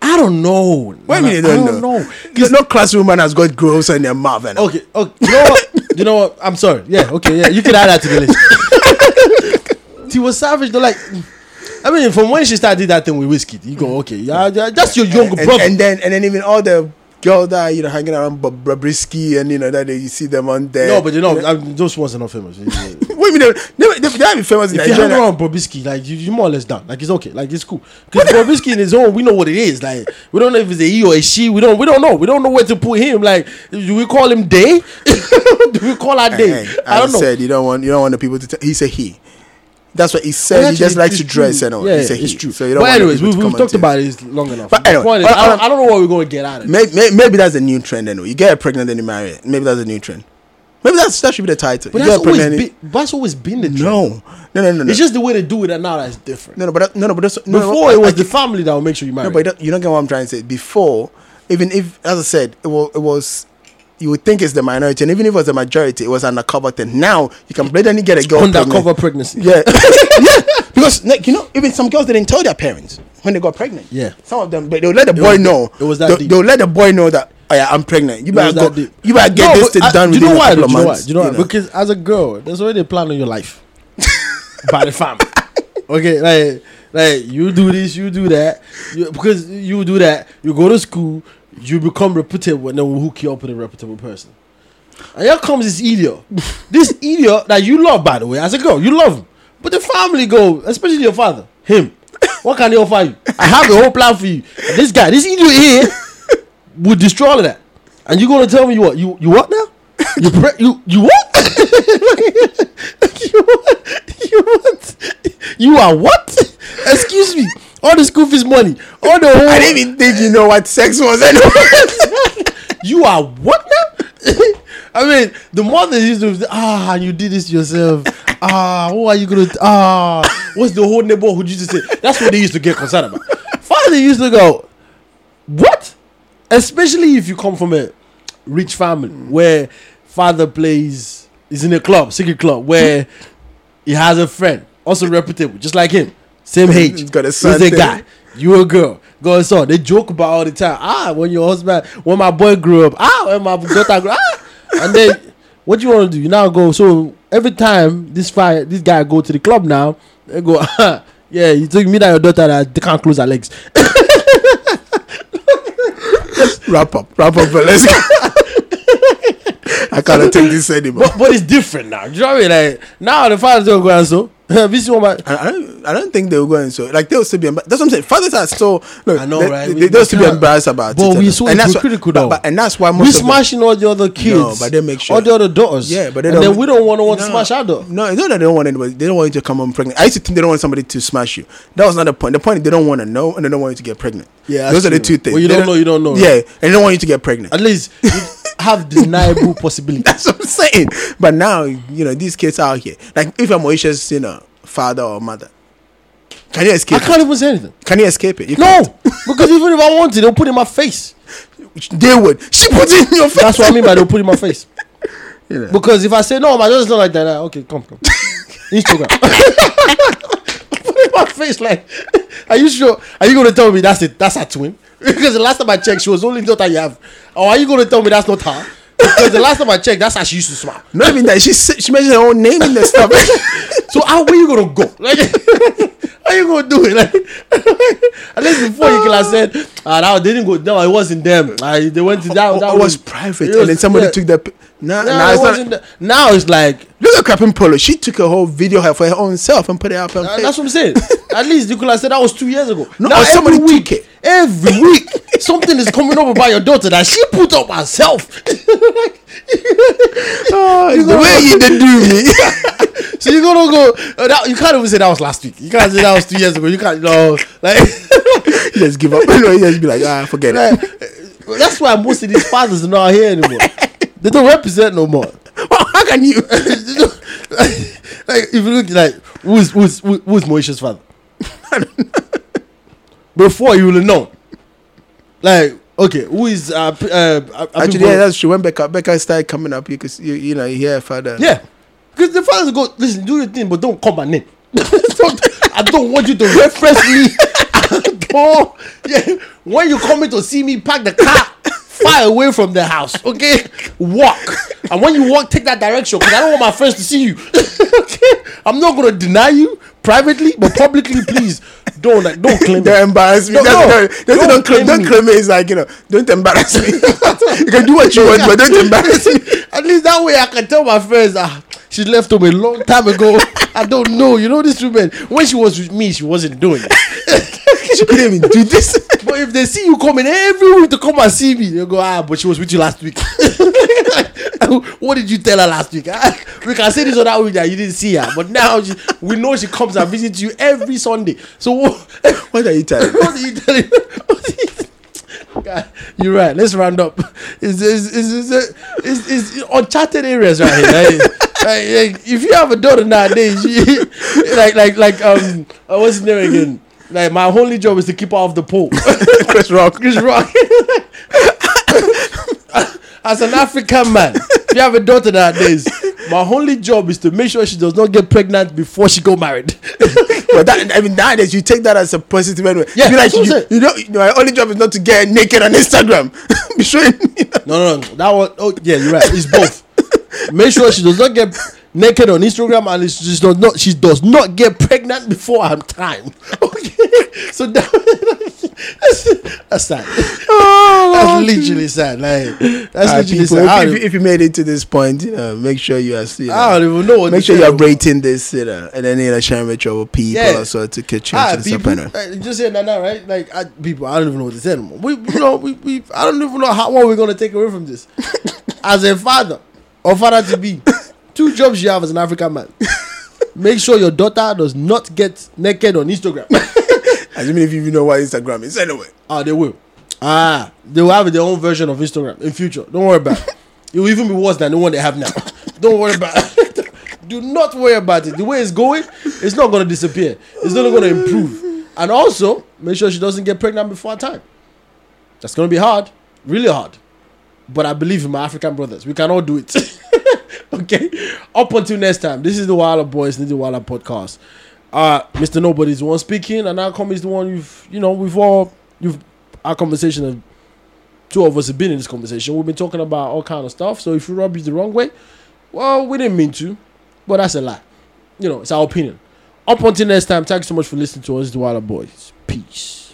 Speaker 1: I don't know.
Speaker 2: Why
Speaker 1: I,
Speaker 2: mean you
Speaker 1: I
Speaker 2: don't, know?
Speaker 1: know.
Speaker 2: No, no class woman has got grills in their mouth. And
Speaker 1: Okay, okay. You know what? You know what? I'm sorry. Yeah, okay, yeah. You can add that to the list. Tiwa Savage, though, like, I mean, from when she started that thing with Wizkid, you go, okay, yeah, yeah that's your younger
Speaker 2: and,
Speaker 1: brother.
Speaker 2: and then and then even all the girl that you know hanging around Bob Bobrisky and you know that they, you see them on there.
Speaker 1: No, but you know, I mean, those ones are not famous. if
Speaker 2: Wait a minute, they, they, they haven't been famous in
Speaker 1: you hang around Bobrisky, like you, you more or less done. Like it's okay, like it's cool. Because Bobrisky in his own, we know what it is. Like we don't know if it's a he or a she. We don't. We don't know. We don't know where to put him. Like do we call him Day? do we call her Day?
Speaker 2: Hey,
Speaker 1: I don't know.
Speaker 2: said you don't want you don't want the people to. T- he said he. That's what he said.
Speaker 1: Well,
Speaker 2: he just likes to dress
Speaker 1: true.
Speaker 2: and all.
Speaker 1: Yeah,
Speaker 2: he said
Speaker 1: it's true.
Speaker 2: So you don't
Speaker 1: but anyways, we've, we've talked about it long enough.
Speaker 2: But anyway,
Speaker 1: point is, I, don't, I don't know what we're going to get out of it.
Speaker 2: Maybe, maybe that's a new trend. Anyway, you get pregnant, then you marry it. Maybe that's a new trend. Maybe that's that should be the title.
Speaker 1: But that's always, been, that's always been the trend.
Speaker 2: no, no, no, no, no.
Speaker 1: It's just the way they do it and now that's different.
Speaker 2: no, no, but that, no, no, but that's, no, no,
Speaker 1: Before it was
Speaker 2: I-
Speaker 1: the family that will make sure you marry.
Speaker 2: No, but that- you don't get what I'm trying to say. Before, even if, as I said, it was, it was you would think it's the minority, and even if it was the majority, it was undercover thing. Now you can blatantly get a girl
Speaker 1: undercover
Speaker 2: pregnant.
Speaker 1: pregnancy.
Speaker 2: Yeah, yeah. Because like you know, even some girls didn't tell their parents when they got pregnant.
Speaker 1: Yeah.
Speaker 2: some of them, but they'll let the boy
Speaker 1: was-
Speaker 2: know.
Speaker 1: it was that
Speaker 2: They'll,
Speaker 1: deep.
Speaker 2: they'll let the boy know that. Oh yeah, I'm pregnant. You
Speaker 1: It
Speaker 2: better go.
Speaker 1: deep.
Speaker 2: You better get
Speaker 1: No,
Speaker 2: this thing done
Speaker 1: do you know
Speaker 2: a
Speaker 1: why?
Speaker 2: couple
Speaker 1: though?
Speaker 2: of
Speaker 1: Do you know
Speaker 2: months.
Speaker 1: You know
Speaker 2: you know.
Speaker 1: Because as a girl, there's already a plan on your life by the family. Okay, like like you do this, you do that, you, because you do that, you go to school, you become reputable, and then we'll hook you up with a reputable person. And here comes this idiot, this idiot that you love, by the way, as a girl, you love him, but the family go, especially your father, him. What can he offer you? I have a whole plan for you. And this guy, this idiot here, would destroy all of that. And you gonna tell me you what? You you what now? You pre- you you what? you what? You what? You are what? Excuse me. All the school fees money. All the whole.
Speaker 2: I didn't even think you know what sex was.
Speaker 1: You are what now? I mean, the mother used to ah, you did this yourself. Ah, what are you gonna? Ah, what's the whole neighborhood used to say? That's what they used to get concerned about. Father used to go, what? Especially if you come from a rich family where father plays is in a club, secret club, where he has a friend, also reputable, just like him, same age.
Speaker 2: He's got a
Speaker 1: He's a guy. You a girl. Go so they joke about all the time. Ah, when your husband, when my boy grew up. Ah, when my daughter grew ah. And then what do you want to do? You now go. So every time this fire, this guy go to the club now, they go. Ah, yeah, you took me that your daughter that they can't close her legs.
Speaker 2: wrap up, wrap up, let's go. I cannot take this anymore.
Speaker 1: But, but it's different now. Do you know what I mean? Like now the fathers don't go and so. this one, my
Speaker 2: I I don't, I don't think they were going so. Like they'll still be. Embar- that's what I'm saying. Fathers are still. Look,
Speaker 1: I know,
Speaker 2: they,
Speaker 1: right?
Speaker 2: They,
Speaker 1: We-
Speaker 2: they'll still be embarrassed about
Speaker 1: But
Speaker 2: it.
Speaker 1: we
Speaker 2: and-
Speaker 1: so
Speaker 2: and that's
Speaker 1: hypocritical
Speaker 2: why,
Speaker 1: though.
Speaker 2: But, but, and that's why
Speaker 1: we
Speaker 2: most of them-
Speaker 1: smashing all the other kids.
Speaker 2: No, but they make sure
Speaker 1: all the other daughters.
Speaker 2: Yeah, but they
Speaker 1: and
Speaker 2: don't.
Speaker 1: then we don't want to want to
Speaker 2: No.
Speaker 1: smash our daughter.
Speaker 2: No, it's not that they don't want anybody. They don't want you to come home pregnant. I used to think they don't want somebody to smash you. That was not the point. The point is they don't want to know and they don't want you to get pregnant.
Speaker 1: Yeah,
Speaker 2: those
Speaker 1: that's
Speaker 2: are the two things.
Speaker 1: When you
Speaker 2: They
Speaker 1: don't know, you don't know, right?
Speaker 2: Yeah, and they don't want you to get pregnant.
Speaker 1: At least you have deniable possibility.
Speaker 2: That's what I'm saying. But now, you know, these kids out here. Like, if I'm Moesha's, you know, father or mother, can you escape?
Speaker 1: I can't
Speaker 2: it?
Speaker 1: even say anything.
Speaker 2: Can you escape it? You
Speaker 1: No, because even if I want to, they'll put it in my face.
Speaker 2: They would. She put it in your face.
Speaker 1: That's what I mean by they'll put it in my face.
Speaker 2: You know.
Speaker 1: Because if I say no, my daughter's not like that. Okay, come, come. Instagram. put it in my face like, are you sure? Are you going to tell me that's it? That's her twin? Because the last time I checked, she was the only daughter you have. Or are you going to tell me that's not her? Because the last time I checked, that's how she used to smile.
Speaker 2: Not even that. She she mentioned her own name in the stuff.
Speaker 1: So how where you gonna go? Like how you gonna do it? Like at least before you could have said, ah, that they didn't go. No, it wasn't them. Ah, they went to that.
Speaker 2: Oh,
Speaker 1: that
Speaker 2: it was private, and then somebody took the. Nah,
Speaker 1: No,
Speaker 2: nah,
Speaker 1: it
Speaker 2: not-
Speaker 1: wasn't. the- now it's like
Speaker 2: Look at Akuapem Poloo. She took a whole video for her own self and put it up on
Speaker 1: uh, that's what I'm saying. At least you could have said that was two years ago.
Speaker 2: No,
Speaker 1: now
Speaker 2: somebody
Speaker 1: every week,
Speaker 2: took it.
Speaker 1: every week, something is coming up about your daughter that she put up herself.
Speaker 2: Oh, it's the
Speaker 1: gonna-
Speaker 2: way you did do me.
Speaker 1: so you're gonna go. Uh, that, you can't even say that was last week. You can't say that was two years ago. You can't. No, like.
Speaker 2: You just give up. No, you just be like, ah, forget it.
Speaker 1: That's why most of these fathers are not here anymore. They don't represent no more.
Speaker 2: How can you?
Speaker 1: like if you look like who's who's who's Moesha's father? Before you will know. Like okay, who is uh, uh,
Speaker 2: Actually, yeah, that's true. When Becca Becca started coming up, you could you, you know you hear her father.
Speaker 1: yeah. Because the fathers go listen, do your thing, but don't call my name. I don't want you to reference me. Don't. Yeah, when you come in to see me park the car far away from the house. Okay, walk. And when you walk, take that direction because I don't want my friends to see you. okay, I'm not gonna deny you privately, but publicly, please don't like don't claim it.
Speaker 2: embarrass me.
Speaker 1: No, no,
Speaker 2: no, don't,
Speaker 1: don't
Speaker 2: don't, claim,
Speaker 1: claim
Speaker 2: don't claim me. It's like you know, don't embarrass me. you can do what you want, but don't embarrass me.
Speaker 1: At least that way I can tell my friends ah she left home a long time ago. I don't know. You know this woman when she was with me, she wasn't doing it.
Speaker 2: She couldn't even do this.
Speaker 1: But if they see you coming every week to come and see me, they go, ah, but she was with you last week. what did you tell her last week? Ah, we can say this or that week that you didn't see her, but now she, we know she comes and visits you every Sunday. So what,
Speaker 2: are you telling?
Speaker 1: what are you telling? God, you're right. Let's round up. It's, it's, it's, it's, it's, it's uncharted areas right here. Like, like, like, if you have a daughter nowadays, you, like like like um, uh, what's his name again? Like my only job is to keep her off the pole.
Speaker 2: Chris Rock.
Speaker 1: Chris Rock. As an African man, if you have a daughter nowadays, my only job is to make sure she does not get pregnant before she go married.
Speaker 2: But that, I mean, nowadays you take that as a positive anyway.
Speaker 1: Yeah,
Speaker 2: like, you, you know, you know, my only job is not to get naked on Instagram. Be showing. You know,
Speaker 1: No, no, no. That one, oh yeah, you're right. It's both. Make sure she does not get naked on Instagram and she does not she does not get pregnant before her time. Okay, so that, that's, that's sad. that's literally sad. Like that's
Speaker 2: Uh,
Speaker 1: literally
Speaker 2: people,
Speaker 1: sad.
Speaker 2: If, if, you made it to this point, you know, make sure you are. You know,
Speaker 1: I don't even know. What
Speaker 2: make sure you are rating this, you know, and then you know, sharing with your people
Speaker 1: Yeah.
Speaker 2: also to catch you
Speaker 1: Ah, people, uh, just saying that now, right? Like I, people, I don't even know what to say anymore. We, you know, we, we, I don't even know how what we're gonna take away from this. As a father or father to be, two jobs you have as an African man. Make sure your daughter does not get naked on Instagram.
Speaker 2: Assuming if you even know what Instagram is, anyway.
Speaker 1: Ah, they will. Ah, they will have their own version of Instagram in future. Don't worry about it. It will even be worse than the one they have now. Don't worry about it. Do not worry about it. The way it's going, it's not going to disappear. It's only going to improve. And also, make sure she doesn't get pregnant before her time. That's going to be hard. Really hard. But I believe in my African brothers. We can all do it. okay? Up until next time, this is the Wilder Boys, this is the Wilder Podcast. Uh, Mr. Nobody's the one speaking, and Alcom is the one you've, you know, we've all, you've, our conversation, of, two of us have been in this conversation. We've been talking about all kind of stuff. So if you rub you the wrong way, well, we didn't mean to, but that's a lie. You know, it's our opinion. Up until next time, thanks so much for listening to us, the Wilder Boys. Peace.